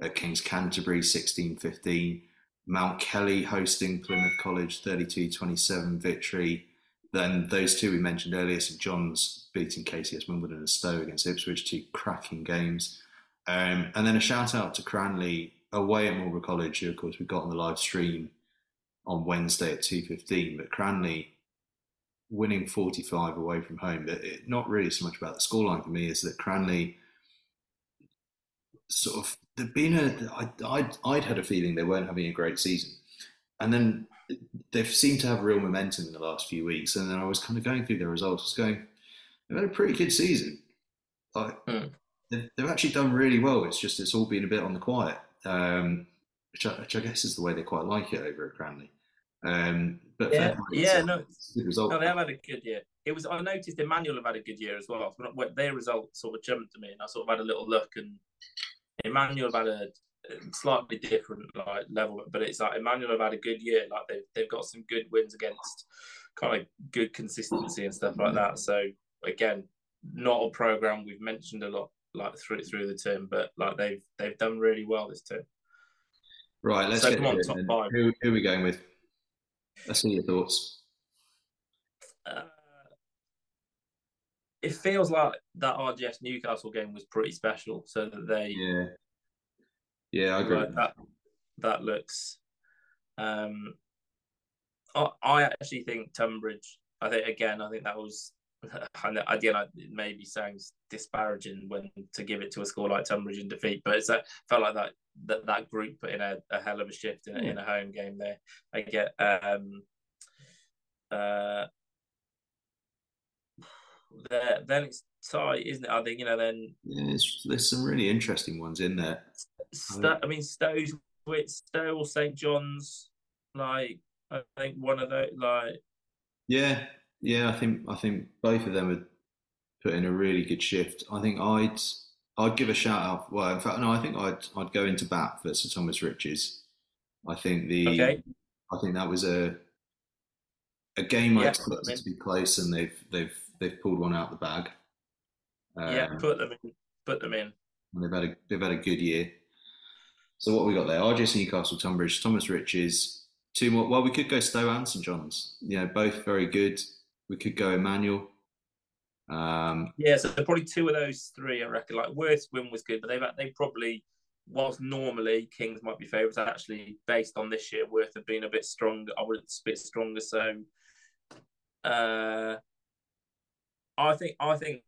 at Kings Canterbury 16-15. Mount Kelly hosting Plymouth College 32-27 victory. Then those two we mentioned earlier, St John's beating KCS Wimbledon and Stowe against Ipswich, two cracking games. Um, and then a shout out to Cranleigh away at Marlborough College, who of course we got on the live stream on Wednesday at 2.15. But Cranleigh winning 45 away from home, but it, not really so much about the scoreline for me, is that Cranleigh sort of there'd been a I, I'd, I'd had a feeling they weren't having a great season, and then they've seemed to have real momentum in the last few weeks. And then I was kind of going through their results, I was going, they've had a pretty good season. Like, mm. they've, they've, actually done really well. It's just it's all been a bit on the quiet, um, which, I, which I guess is the way they quite like it over at Cranleigh. Um, but yeah, yeah, no, good result. No, they have had a good year. It was. I noticed Emanuel have had a good year as well. Their results sort of jumped to me, and I sort of had a little look, and Emanuel have had a slightly different like level, but it's like Emanuel have had a good year. Like they've they've got some good wins against kind of good consistency and stuff like that. So again, not a program we've mentioned a lot like through through the term, but like they've they've done really well this term. Right, let's so get on, top five. Who, who are we going with? Let's see your thoughts. Uh, it feels like that RGS Newcastle game was pretty special, so that they yeah yeah I agree like that. That looks. Um, I, I actually think Tonbridge. I think again. I think that was. And again, it maybe sounds disparaging when to give it to a score like Tonbridge in defeat, but it's felt like that that, that group put in a, a hell of a shift in, in a home game there. I get um, uh, there, then it's tight, isn't it? I think you know. Then yeah, there's some really interesting ones in there. I mean, Stowe's with Stowe or St John's, like I think one of those, like yeah, yeah. I think I think both of them would put in a really good shift. I think I'd I'd give a shout out. Well, in fact, no, I think I'd I'd go into bat for Sir Thomas Rich's. I think the okay. I think that was a a game yeah, I expected to be close, and they've they've they've pulled one out the bag. Um, yeah, put them in. Put them in. they've had a they've had a good year. So what we got there? RGS Newcastle, Tonbridge, Thomas Rich's, two more. Well, we could go Stowe and St John's. You know, both very good. We could go Emanuel. Um, yeah, so probably two of those three, I reckon. Like worst win was good, but they've they probably whilst normally Kings might be favourites, actually based on this year, Worth have been a bit stronger. I would a bit stronger. So, uh, I think I think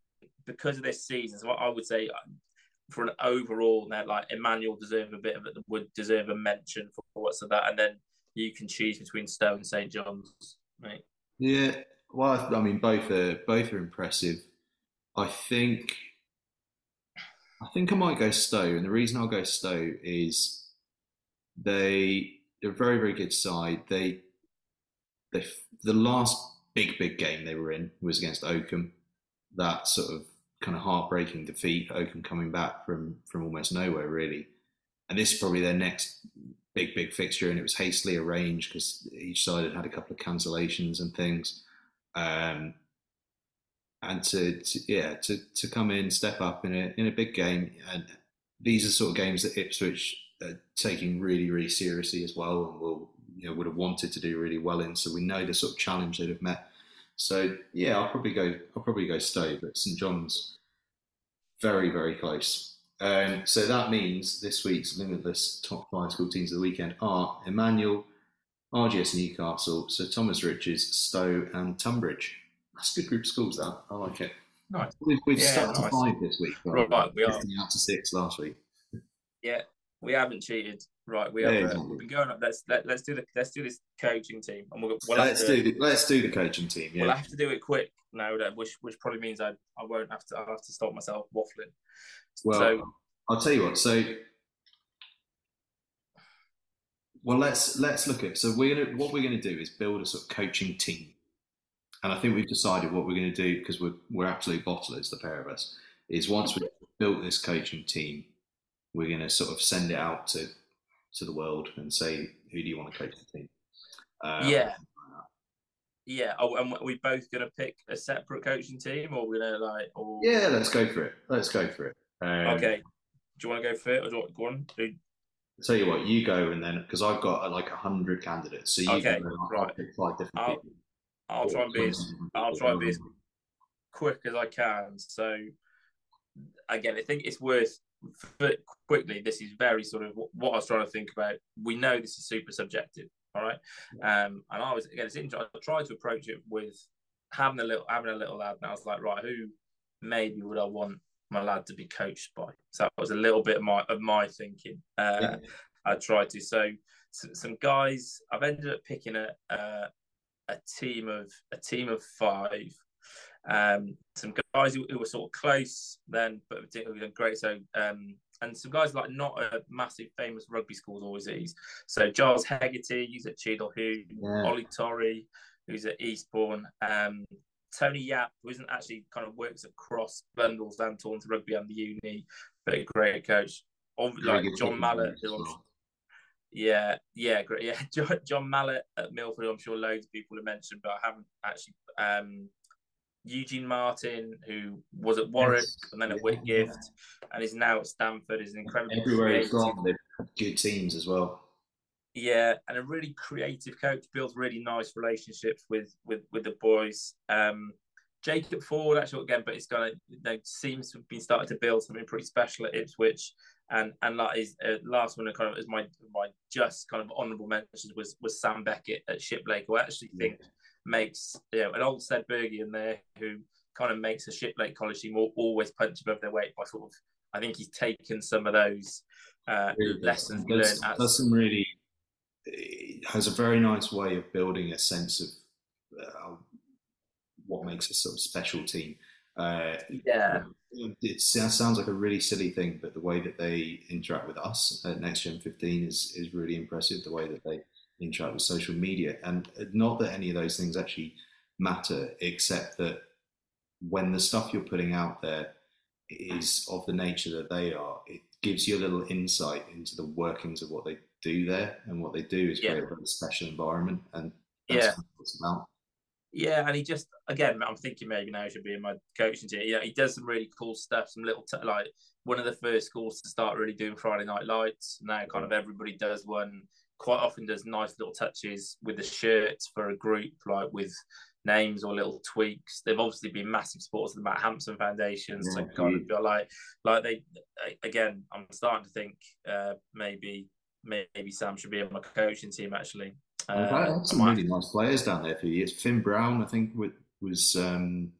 because of this season, so I would say uh, for an overall, now like Emanuel deserve a bit of it, would deserve a mention for what's of that, and then you can choose between Stowe and St John's, right? Yeah, well, I mean, both are both are impressive. I think, I think I might go Stowe, and the reason I'll go Stowe is they they're a very very good side. They they the last big big game they were in was against Oakham. That sort of kind of heartbreaking defeat. Oakham coming back from from almost nowhere really, and this is probably their next big big fixture, and it was hastily arranged because each side had had a couple of cancellations and things. Um, and to, to, yeah to to come in, step up in a in a big game, and these are sort of games that Ipswich are taking really, really seriously as well, and will you know would have wanted to do really well in. So we know the sort of challenge they'd have met. So yeah, I'll probably go. I'll probably go Stowe, but St John's very, very close. Um, so that means this week's limitless top five school teams of the weekend are Emanuel, RGS Newcastle, Sir Thomas Rich's, Stowe, and Tonbridge. That's a good group of schools. That I like it. Nice. We've, we've Yeah, stuck to nice. five this week. Right, we are. Out to six last week. Yeah, we haven't cheated. Right, we Yeah, have. Uh, exactly. we've been going up. Let's let, let's do the let's do this coaching team, and we'll, we'll let's to, do the, let's do the coaching team. Yeah. We'll have to do it quick now, that- which which probably means I I won't have to. I'll have to stop myself waffling. Well, so I'll tell you what. So, well, let's let's look at. So we're gonna what we're gonna do is build a sort of coaching team, and I think we've decided what we're going to do because we're we're absolute bottlers, the pair of us. Is once we've built this coaching team, we're going to sort of send it out to to the world and say, who do you want to coach the team? Um, yeah, yeah. Oh, and we both going to pick a separate coaching team, or we're going to like, or yeah. Let's go for it. Let's go for it. Um, okay. Do you want to go for it, or do you want to go on? Do- Tell you what, you go and then because I've got uh, like a hundred candidates, so you Okay, go and I'll right. pick five different I'll- people. I'll try and be as I'll try and be as quick as I can. So again, I think it's worth quickly. This is very sort of what I was trying to think about. We know this is super subjective, all right. Um, and I was again, it's interesting. I tried to approach it with having a little having a little lad, and I was like, right, who maybe would I want my lad to be coached by? So that was a little bit of my of my thinking. Uh, Yeah. I tried to. So some, some guys, I've ended up picking a. Uh, a team of a team of five. Um, some guys who, who were sort of close then, but particularly great. So um, and some guys like not a massive famous rugby schools always is. So Giles Hegarty, who's at Cheadle Hulme, Yeah. Ollie Torrey, who's at Eastbourne, um, Tony Yapp, who isn't actually kind of works across bundles down Taunton Rugby and the uni, but a great coach. Of, like John Mallett, as who I'm well. yeah, yeah, great. Yeah, John, John Mallett at Millfield. I'm sure loads of people have mentioned, but I haven't actually. Um, Eugene Martin, who was at Warwick Yes. and then at Yeah. Whitgift, and is now at Stanford, is an incredibly Everywhere he's gone, they've had good teams as well. Yeah, and a really creative coach builds really nice relationships with with with the boys. Um, Jacob Ford actually again, but it's kind of you know, seems to have been starting to build something pretty special at Ipswich. And and like his uh, last one, kind of as my my just kind of honourable mentions was was Sam Beckett at Shiplake, who I actually think makes you know an old Sedbergian there who kind of makes a Shiplake College team always punch above their weight by sort of I think he's taken some of those uh, Really lessons learned at does some really has a very nice way of building a sense of uh, what makes a sort of special team. Uh, yeah it sounds like a really silly thing, but the way that they interact with us at Next Gen 15 is is really impressive. The way that they interact with social media, and not that any of those things actually matter, except that when the stuff you're putting out there is of the nature that they are, it gives you a little insight into the workings of what they do there, and what they do is Yeah. create a special environment, and that's Yeah. what it's about. Yeah, and he just again, I'm thinking maybe now he should be in my coaching team. Yeah, he does some really cool stuff. Some little t- like one of the first schools to start really doing Friday night lights. Now, kind of everybody does one. Quite often, does nice little touches with the shirts for a group, like with names or little tweaks. They've obviously been massive supporters of the Matt Hampson Foundation. so Yeah, kind of feel like, like they again. I'm starting to think uh, maybe maybe Sam should be in my coaching team actually. Uh, had some might- really nice players down there for years. Finn Brown, I think, was um,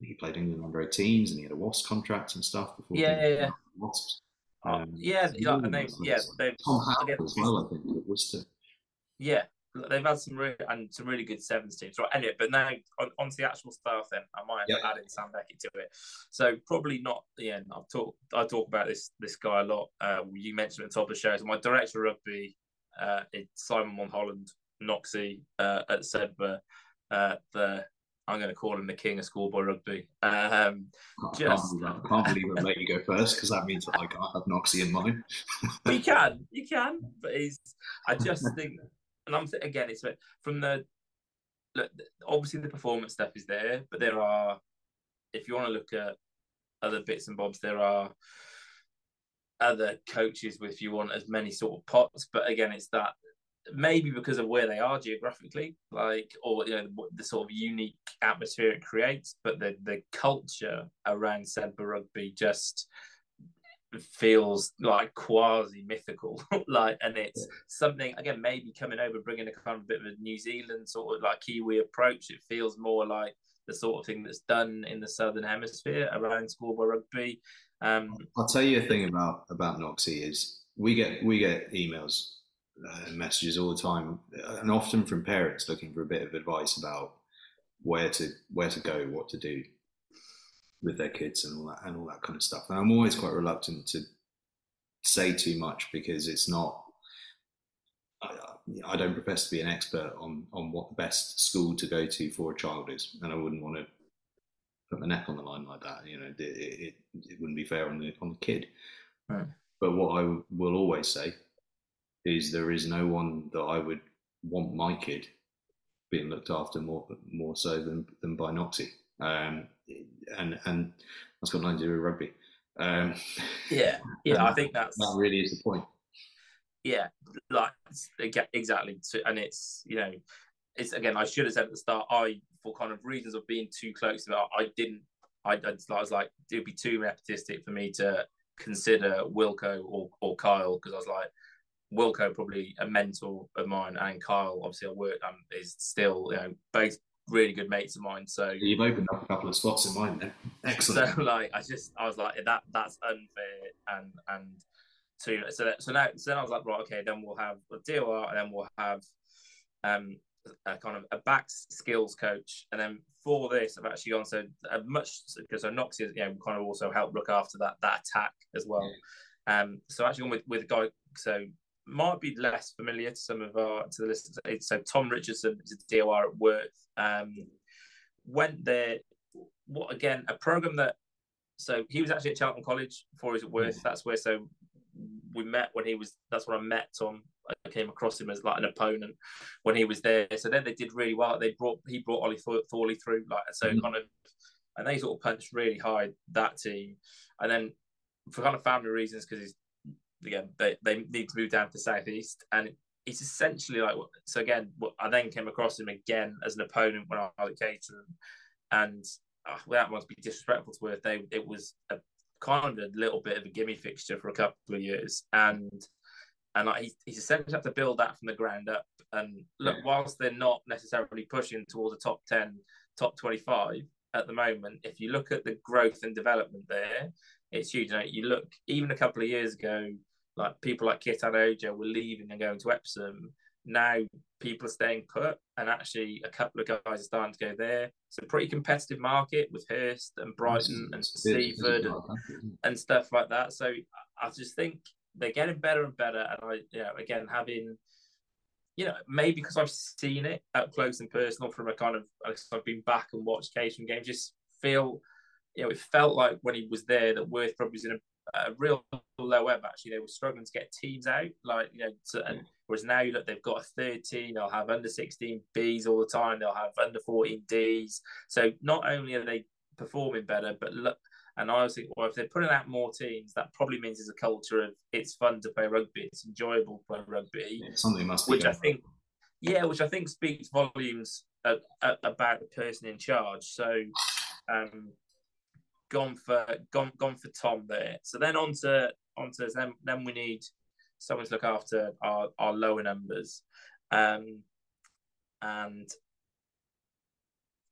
he played England under 18s and he had a Wasps contract and stuff before. Yeah, yeah, yeah. Wasps. Um, yeah, some really and they, yeah, they've Tom Howe as well, I think, at Worcester. yeah, they've had some really and some really good sevens teams. Right, anyway, but now on, on to the actual staff. Then I might end up Yeah. adding Sam Beckett to it. So probably not. Yeah, I've talked. I talk about this this guy a lot. Uh, you mentioned at the top of the show. So my director of rugby, uh, is Simon Mulholland, Noxie uh, at Sedbergh. Uh, the I'm going to call him the king of schoolboy rugby. Um, I can't, Just- believe I can't believe I let you go first because that means that I can't have Noxie in mind. you can, you can, but he's. I just think, and I'm again, it's from the look. Obviously, the performance stuff is there, but there are, if you want to look at other bits and bobs, there are other coaches with you want as many sort of pots. But again, it's that maybe because of where they are geographically, like or you know the sort of unique atmosphere it creates, but the the culture around Sedbergh rugby just feels like quasi mythical like and it's something again maybe coming over bringing a kind of bit of a new zealand sort of like kiwi approach. It feels more like the sort of thing that's done in the southern hemisphere around schoolboy rugby. Um, i'll tell you a thing about about noxie is we get we get emails uh, messages all the time, and often from parents looking for a bit of advice about where to where to go, what to do with their kids, and all that and all that kind of stuff. And I'm always quite reluctant to say too much because it's not. I, I don't profess to be an expert on on what the best school to go to for a child is, and I wouldn't want to put my neck on the line like that. You know, it, it, it wouldn't be fair on the on the kid. Right. But what I will always say is there is no one that I would want my kid being looked after more more so than than by Noxie. Um, and and that's got nothing to do with rugby. Um, yeah, yeah, I think that's that really is the point. Yeah, like exactly, and it's you know, it's again. I should have said at the start. I, for kind of reasons of being too close to about, I didn't. I, I was like, it would be too nepotistic for me to consider Wilco or, or Kyle because I was like, Wilco probably a mentor of mine, and Kyle obviously I work um, is still you know both really good mates of mine. So you've opened up a couple of spots in mine then. Excellent. So like I just I was like that that's unfair and and so so that, so now so then I was like right okay then we'll have a DOR and then we'll have um a kind of a back skills coach and then for this I've actually gone so a much because so Noxie you know kind of also help look after that that attack as well. Um, so actually with with a guy so might be less familiar to some of our to the listeners. So Tom Richardson is a DOR at Worth. Um, went there. What again? A program that. So he was actually at Cheltenham College before he was at Worth. That's where so we met when he was. That's when I met Tom. I came across him as like an opponent when he was there. So then they did really well. They brought he brought Ollie Thorley through like so mm-hmm. kind of, and they sort of punched really hard that team. And then for kind of family reasons because his again they, they need to move down to southeast. And it's essentially like so again I then came across him again as an opponent when I was at Caterham and uh, without wanting to be disrespectful to Worth they it was a kind of a little bit of a gimme fixture for a couple of years. And and like he's, he's essentially had to build that from the ground up. And look whilst they're not necessarily pushing towards the top 10 top 25 at the moment if you look at the growth and development there it's huge. You, know, you look even a couple of years ago like people like Kitan Ojo were leaving and going to Epsom. Now people are staying put, and actually a couple of guys are starting to go there. It's a pretty competitive market with Hurst and Brighton and Seaford and, and stuff like that. So I just think they're getting better and better. And I, you know, again having you know, maybe because I've seen it up close and personal from a kind of, I've been back and watched Caterham games, just feel, you know, it felt like when he was there that Worth probably was in a a real low ebb. Actually, they were struggling to get teams out. Like you know, to, and whereas now you look, they've got a third team. They'll have under sixteen Bs all the time. They'll have under fourteen Ds. So not only are they performing better, but look. And I was thinking, well, if they're putting out more teams, that probably means there's a culture of it's fun to play rugby, it's enjoyable to play rugby. Yeah, something must which I think, yeah, which I think speaks volumes about the person in charge. So, um, gone for gone gone for Tom there. So then on to on to then then we need someone to look after our, our lower numbers. Um, and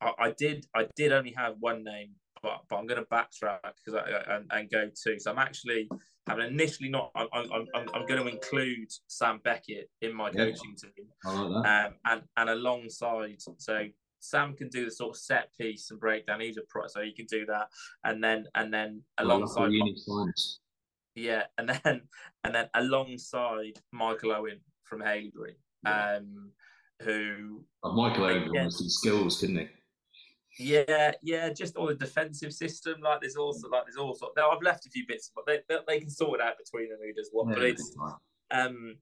I, I did I did only have one name, but but I'm going to backtrack because I, and, and go to. So I'm actually having initially not. I'm I'm, I'm, I'm going to include Sam Beckett in my yeah. coaching team, um, and and alongside so Sam can do the sort of set piece and breakdown. He's a pro, so he can do that. And then and then alongside, yeah, and then and then alongside Michael Owen from Haileybury, yeah. um, who oh, Michael Owen yeah, some skills, didn't he? Yeah, yeah, just all the defensive system. Like there's also like there's also now I've left a few bits, but they they, they can sort it out between them who does what. Yeah, but it's um,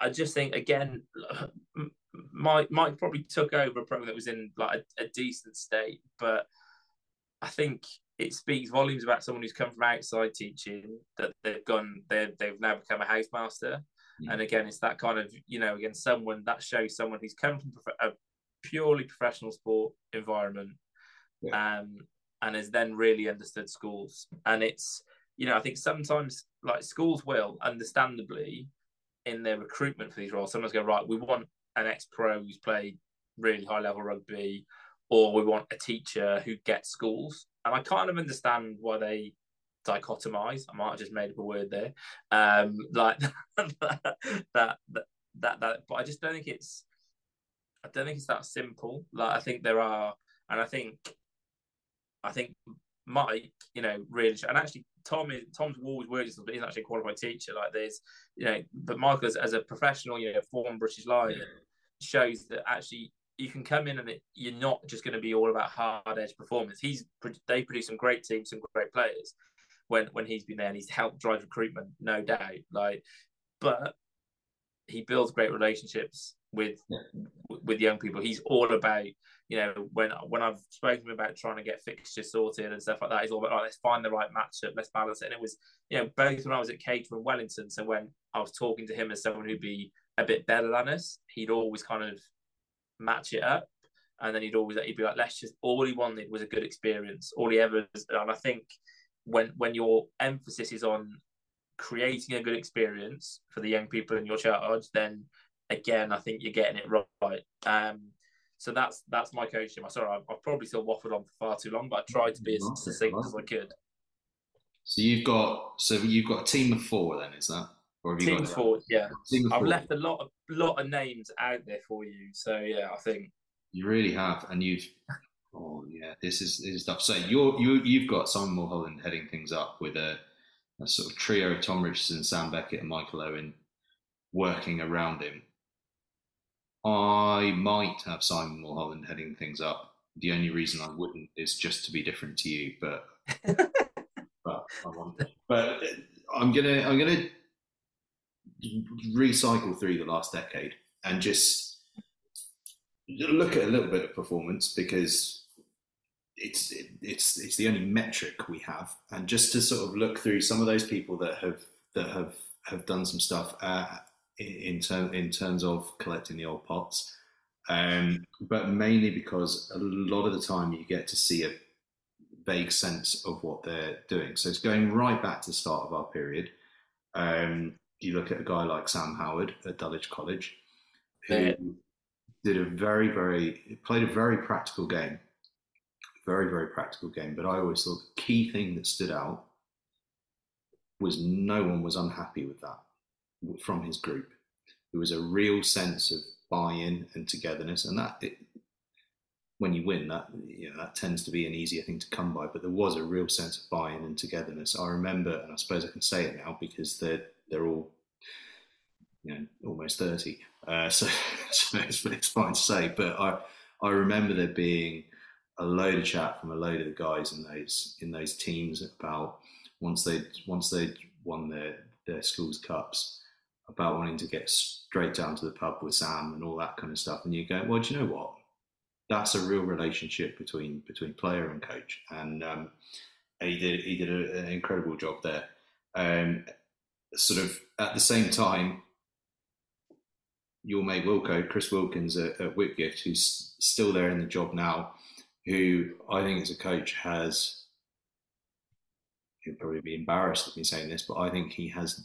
I just think again, Mike Mike probably took over a program that was in like a, a decent state, but I think it speaks volumes about someone who's come from outside teaching that they've gone they they've now become a housemaster. Mm. And again, it's that kind of you know again someone that shows someone who's come from a purely professional sport environment, yeah. um, and has then really understood schools. And it's you know I think sometimes like schools will understandably in their recruitment for these roles Someone's go right we want an ex pro who's played really high level rugby or we want a teacher who gets schools. And I kind of understand why they dichotomize. I might have just made up a word there. Um, like that, that, that, that, that, but I just don't think it's, I don't think it's that simple. Like I think there are, and I think, I think Mike, you know, really, and actually Tom is Tom's always worked but he's actually a qualified teacher. Like there's, you know, but Michael as, as a professional, you know, former British Lion shows that actually you can come in and it, you're not just going to be all about hard edge performance. He's they produce some great teams, some great players when when he's been there, and he's helped drive recruitment, no doubt. Like, but he builds great relationships with yeah. with young people. He's all about you know when when I've spoken about trying to get fixtures sorted and stuff like that. All about like, let's find the right matchup, let's balance it. And it was you know both when I was at Caterham and Wellington. So when I was talking to him as someone who'd be a bit better than us, he'd always kind of match it up. And then he'd always he'd be like, let's just all he wanted was a good experience. All he ever and I think when when your emphasis is on creating a good experience for the young people in your charge, then again I think you're getting it right. Um, so that's that's my coaching. I'm sorry, I've, I've, probably still waffled on for far too long, but I tried to be as succinct as I could. So you've got so you've got a team of four then, is that? Or have you team forward, yeah. Team I've left a lot of lot of names out there for you, so yeah, I think you really have, and you've. Oh yeah, this is this is tough. So you're you you've got Simon Mulholland heading things up with a, a sort of trio of Tom Richardson, Sam Beckett, and Michael Owen working around him. I might have Simon Mulholland heading things up. The only reason I wouldn't is just to be different to you, but but. But I'm gonna I'm gonna recycle through the last decade and just look at a little bit of performance because it's it's it's the only metric we have, and just to sort of look through some of those people that have that have have done some stuff uh, in term in terms of collecting the old pots, um, but mainly because a lot of the time you get to see a vague sense of what they're doing. So it's going right back to the start of our period. Um, you look at a guy like Sam Howard at Dulwich College, who yeah. did a very, very played a very practical game, very, very practical game. But I always thought the key thing that stood out was no one was unhappy with that from his group. There was a real sense of buy-in and togetherness, and that it, when you win, that you know, that tends to be an easier thing to come by. But there was a real sense of buy-in and togetherness. I remember, and I suppose I can say it now because they're they're all you know almost 30 uh, so, so it's, it's, fine to say but i i remember there being a load of chat from a load of the guys in those in those teams about once they once they won their their schools cups about wanting to get straight down to the pub with sam and all that kind of stuff. And you go well do you know what? That's a real relationship between between player and coach. And um, he did he did a, an incredible job there. Um, sort of at the same time, your mate Wilco, Chris Wilkins at, at Whitgift, who's still there in the job now, who I think as a coach has, he'll probably be embarrassed of me saying this, but I think he has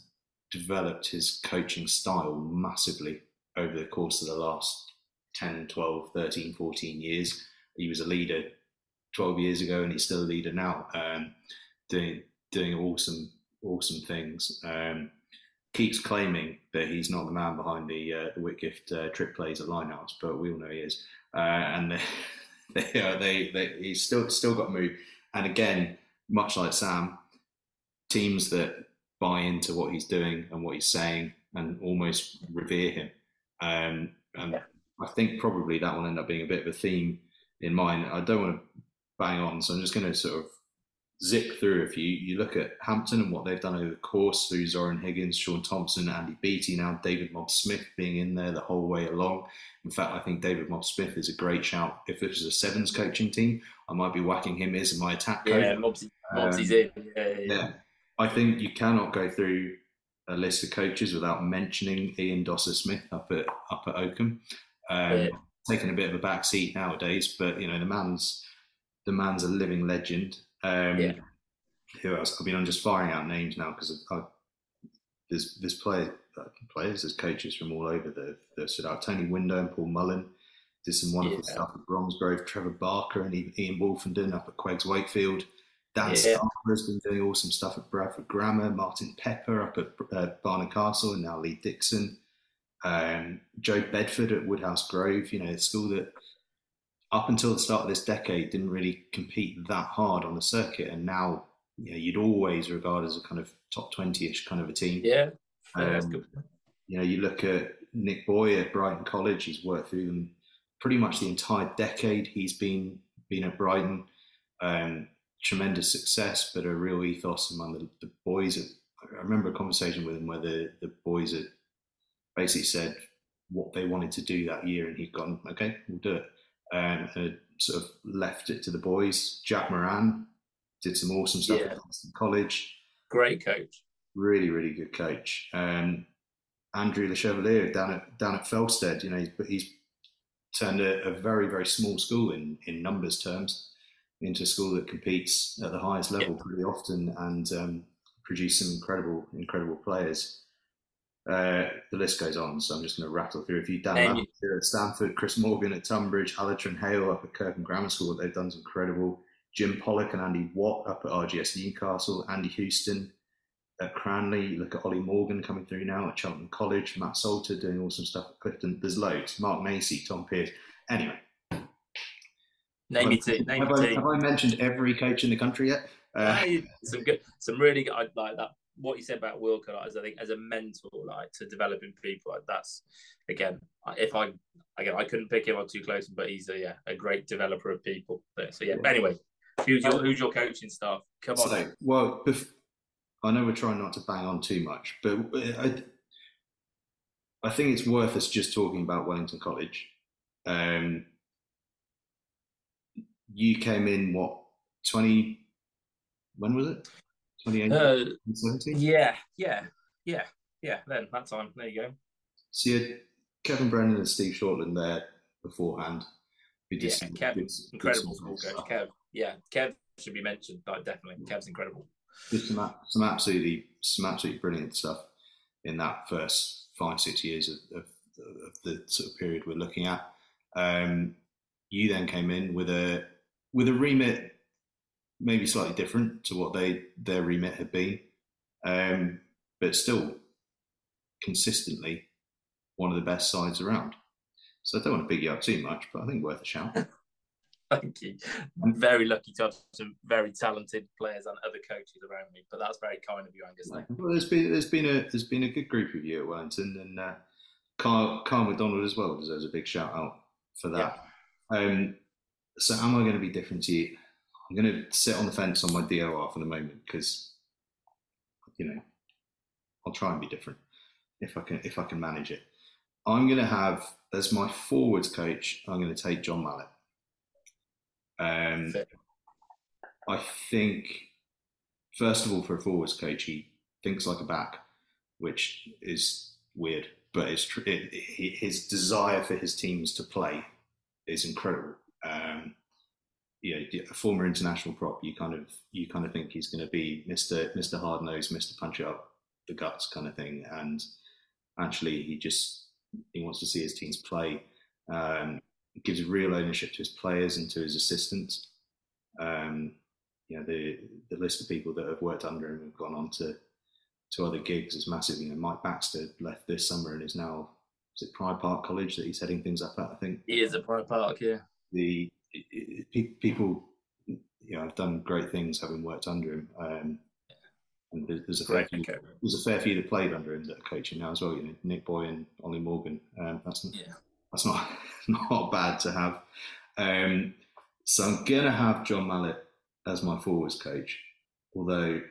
developed his coaching style massively over the course of the last 10, 12, 13, 14 years. He was a leader 12 years ago and he's still a leader now, um, doing, doing awesome awesome things. Um, keeps claiming that he's not the man behind the, uh, the Whitgift uh, trick plays at lineouts, but we all know he is. Uh, and they, they, uh, they, they, he's still still got move. And again, much like Sam, teams that buy into what he's doing and what he's saying and almost revere him. Um, and yeah. I think probably that will end up being a bit of a theme in mine. I don't want to bang on, so I'm just going to sort of zip through If few, you look at Hampton and what they've done over the course through Zoran Higgins, Sean Thompson, Andy Beattie, now David Mobb Smith being in there the whole way along. In fact, I think David Mobb Smith is a great shout. If this was a sevens coaching team, I might be whacking him as my attack coach. Yeah, Mobbsy's um, in. Yeah, yeah, yeah. I think you cannot go through a list of coaches without mentioning Ian Dosser Smith up at up at Oakham. Um, yeah. Taking a bit of a back seat nowadays, but you know the man's the man's a living legend. Um, yeah. Who else? I mean, I'm just firing out names now because there's there's uh, players, there's coaches from all over that that stood out. Tony Window and Paul Mullen did some wonderful yeah. stuff at Bromsgrove. Trevor Barker and Ian Wolfenden up at QEGS Wakefield. Dan yeah. has been doing awesome stuff at Bradford Grammar. Martin Pepper up at uh, Barnard Castle and now Lee Dixon. Um, Joe Bedford at Woodhouse Grove. You know, a school that up until the start of this decade didn't really compete that hard on the circuit, and now you know, you'd always regard as a kind of top twenty-ish kind of a team. Yeah, um, you know, you look at Nick Boy at Brighton College. He's worked through them pretty much the entire decade. He's been been at Brighton. Um, tremendous success, but a real ethos among the, the boys. I remember a conversation with him where the, the boys had basically said what they wanted to do that year, and he'd gone, "Okay, we'll do it." um, and sort of left it to the boys. Jack Moran did some awesome stuff yeah. at college. Great coach. Really, really good coach. Um, Andrew Le Chevalier down at down at Felsted, you know, he's, he's turned a, a, very, very small school in, in numbers terms into a school that competes at the highest level yeah. pretty often and um, produce some incredible, incredible players. Uh, the list goes on, so I'm just going to rattle through a few. Dan at Stamford, Chris Morgan at Tonbridge, Alatrin Hale up at Kirkham Grammar School. They've done some incredible. Jim Pollock and Andy Watt up at RGS Newcastle. Andy Houston at Cranleigh. Look at Ollie Morgan coming through now at Cheltenham College. Matt Salter doing awesome stuff at Clifton. There's loads. Mark Macy, Tom Pearce. Anyway. Name me two. Name have, I, have I mentioned every coach in the country yet? Uh, some good, some really good. I like that what you said about Wilco, like, as I think as a mentor, like to developing people, like that's again, if I again I couldn't pick him up too close, but he's a yeah a great developer of people. So yeah. But anyway, who's your who's your coaching staff? Come on. So, well, I know we're trying not to bang on too much, but I I think it's worth us just talking about Wellington College. Um, you came in what twenty? When was it? 2018, uh, Yeah, yeah, yeah, yeah. Then that time, there you go. So you had Kevin Brennan and Steve Shortland there beforehand. Who did yeah, Kev, good, incredible school coach. Kev, yeah, Kev should be mentioned. Like, definitely, Kev's incredible. Just some, some absolutely, some absolutely brilliant stuff in that first five, six years of, of, of the sort of period we're looking at. Um, you then came in with a with a remit maybe slightly different to what they their remit had been, um, but still consistently one of the best sides around. So I don't want to big you up too much, but I think worth a shout. Thank you. I'm very lucky to have some very talented players and other coaches around me, but that's very kind of you, Angus. Well, there's been there's been a there's been a good group of you at Wellington, and uh, Carl, Carl McDonald as well deserves a big shout out for that. Yeah. Um, so, am I going to be different to you? I'm going to sit on the fence on my DOR for the moment because, you know, I'll try and be different if I can if I can manage it. I'm going to have as my forwards coach. I'm going to take John Mallett. Um, I think first of all, for a forwards coach, he thinks like a back, which is weird, but it's tr- it, it, his desire for his teams to play is incredible. Um, you know, a former international prop, you kind of you kind of think he's going to be Mister Mister Hard Nose, Mister Punch Up the guts kind of thing, and actually he just he wants to see his teams play. Um, gives real ownership to his players and to his assistants. Um, you know, the the list of people that have worked under him have gone on to to other gigs is massive. You know, Mike Baxter left this summer and is now is it Prior Park College that he's heading things up at. I think he is at Pride Park. Yeah. The people, you know, have done great things having worked under him. Um, and there's a fair few, there's a fair few that played under him that are coaching now as well. You know, Nick Boy and Ollie Morgan. Um, that's yeah. that's not not bad to have. Um, so I'm gonna have John Mallett as my forwards coach. Although,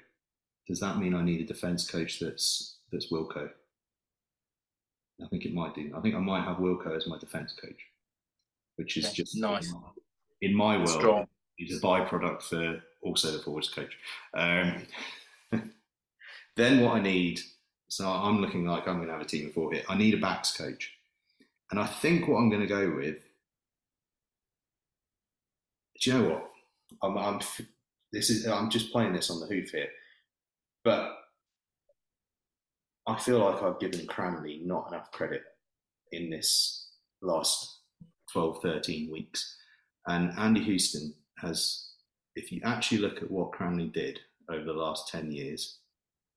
does that mean I need a defence coach that's that's Wilco? I think it might do. I think I might have Wilco as my defence coach, which is just nice in my world. Strong. He's a byproduct for also the forwards coach. Um, then what I need, so I'm looking like I'm going to have a team of four here. I need a backs coach, and I think what I'm going to go with. Do you know what? I'm, I'm this is I'm just playing this on the hoof here, but I feel like I've given Cranleigh not enough credit in this last 12, 13 weeks. And Andy Houston has, if you actually look at what Cranleigh did over the last 10 years,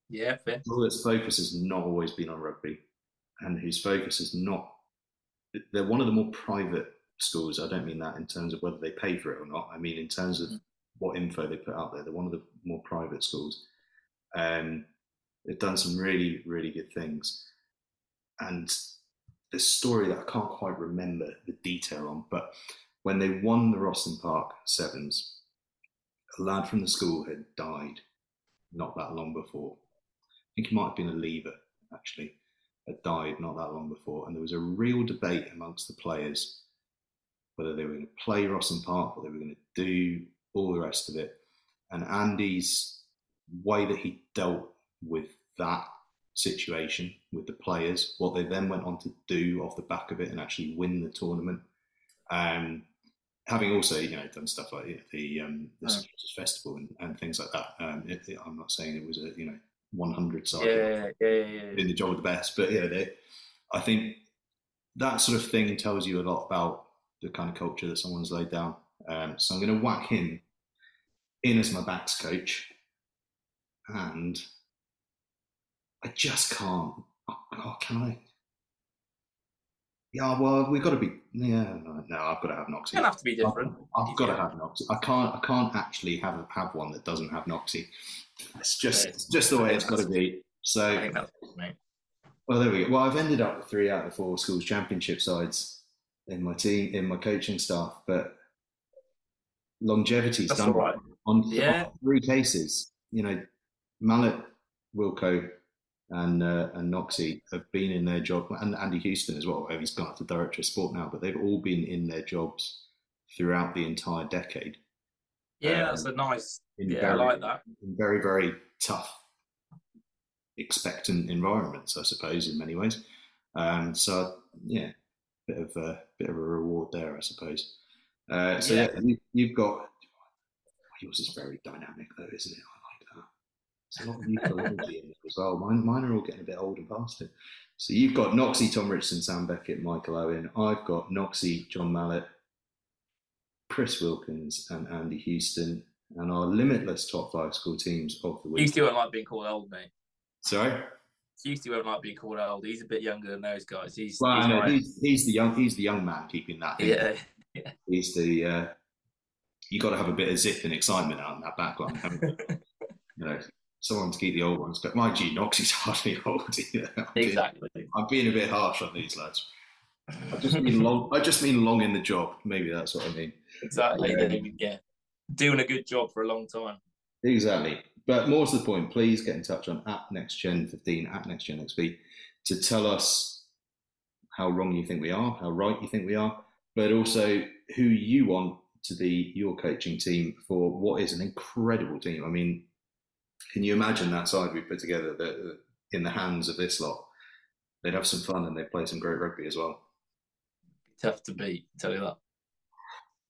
yeah, fair. Well, its focus has not always been on rugby, and whose focus is not. They're one of the more private schools. I don't mean that in terms of whether they pay for it or not. I mean in terms of mm what info they put out there. They're one of the more private schools. Um, they've done some really, really good things. And the story that I can't quite remember the detail on, but when they won the Rosslyn Park Sevens, a lad from the school had died not that long before. I think he might have been a leaver, actually, had died not that long before. And there was a real debate amongst the players whether they were going to play Rosslyn Park, what they were going to do, all the rest of it. And Andy's way that he dealt with that situation with the players, what they then went on to do off the back of it and actually win the tournament. Um, having also, you know, done stuff like the um, the oh. festival and, and, things like that. Um, it, it, I'm not saying it was a you know 100 side yeah, yeah, yeah, yeah, in the job of the best, but yeah, they, I think that sort of thing tells you a lot about the kind of culture that someone's laid down. Um, so I'm going to whack him in as my backs coach, and I just can't. Oh, can I? Yeah, well, we've got to be. Yeah, no, no I've got to have Noxie. It'll have to be different. I've, I've got to have Noxie. I can't. I can't actually have a, have one that doesn't have Noxie. It's just it's just the way it's got to be. So, I think that's well, there we go. Well, I've ended up with three out of the four schools championship sides in my team, in my coaching staff, but longevity's That's done right. on, yeah. on three cases. You know, Mallett, Wilco, and uh, and Noxie have been in their job, and Andy Houston as well. He's gone up to director of sport now, but they've all been in their jobs throughout the entire decade. Yeah, um, that's a nice. Yeah, very, I like that. In very very tough, expectant environments, I suppose, in many ways. Um, so yeah, bit of a bit of a reward there, I suppose. Uh, so yeah, yeah you, have got yours is very dynamic though, isn't it? It's a lot of youthful in as well. Mine, mine are all getting a bit old and past it. So you've got Noxie, Tom Richardson, Sam Beckett, Michael Owen. I've got Noxie, John Mallett, Chris Wilkins, and Andy Houston, and our limitless top five school teams of the week. You still don't like being called old, mate. Sorry. Houston won't like being called old. He's a bit younger than those guys. He's well, he's, no, he's, he's, the young he's the young man keeping that. Yeah, yeah. He's the uh, you got to have a bit of zip and excitement out in that backline, you? know, someone to keep the old ones. But my G you, Noxie's hardly old either. I'm exactly. Being, I'm being a bit harsh on these lads. I just mean long. I just mean long in the job. Maybe that's what I mean. Exactly. Um, yeah, doing a good job for a long time. Exactly. But more to the point, please get in touch on at nextgen15 at nextgenxv to tell us how wrong you think we are, how right you think we are, but also who you want to be your coaching team for what is an incredible team. I mean, can you imagine that side we put together that uh, in the hands of this lot? They'd have some fun and they'd play some great rugby as well. Tough to beat, tell you that.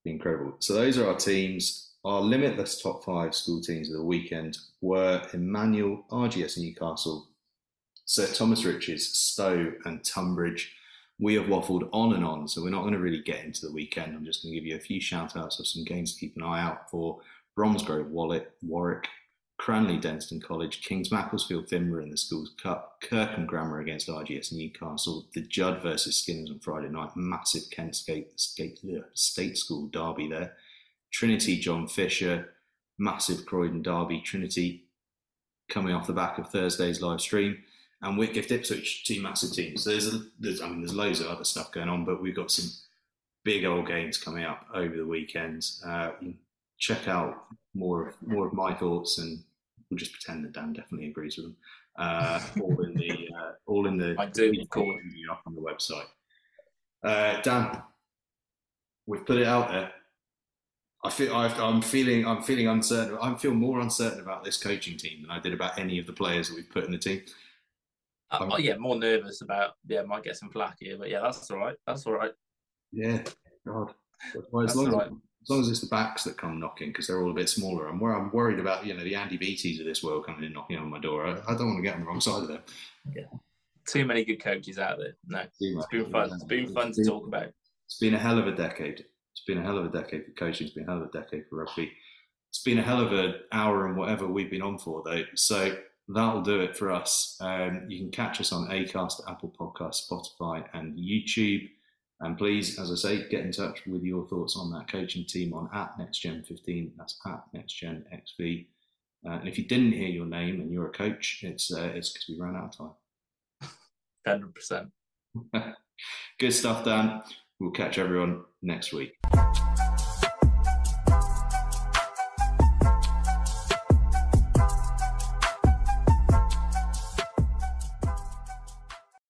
Incredible. So those are our teams. Our limitless top five school teams of the weekend were Emanuel, RGS Newcastle, Sir Thomas Rich's, Stowe, and Tonbridge we have waffled on and on, so we're not going to really get into the weekend. I'm just going to give you a few shout outs of some games to keep an eye out for Bromsgrove, Wallet, Warwick, Cranleigh, Denstone College, Kings Macclesfield, Finborough in the Schools Cup, Kirkham Grammar against RGS Newcastle, the Judd versus Skinners on Friday night, massive Kent State, State, State School derby there, Trinity, John Fisher, massive Croydon derby, Trinity coming off the back of Thursday's live stream and Whitgift Ipswich, two massive teams. There's, a, there's, I mean, there's loads of other stuff going on, but we've got some big old games coming up over the weekend. Uh, check out more of more of my thoughts, and we'll just pretend that Dan definitely agrees with them. Uh, all in the uh, all in the I do, of course. up on the website. Uh, Dan, we've put it out there. I feel i am feeling I'm feeling uncertain. I feel more uncertain about this coaching team than I did about any of the players that we've put in the team. Uh, oh, yeah, more nervous about yeah, might get some flack here, but yeah, that's all right. That's all right. Yeah, God. Well, as, long as, as long as it's the backs that come knocking, because they're all a bit smaller. I'm where I'm worried about you know the Andy Beatties of this world coming in knocking on my door. I, I don't want to get on the wrong side of them. Yeah, too many good coaches out there. No, it's been fun. It's been fun to talk about. It's been a hell of a decade. It's been a hell of a decade for coaching. It's been a hell of a decade for rugby. It's been a hell of an hour and whatever we've been on for though. So that'll do it for us. Um, you can catch us on Acast, Apple Podcast, Spotify, and YouTube. And please, as I say, get in touch with your thoughts on that coaching team on at NextGen15. That's at NextGenXV. Uh, and if you didn't hear your name and you're a coach, it's uh, it's because we ran out of time. Hundred percent. Good stuff, Dan. We'll catch everyone next week.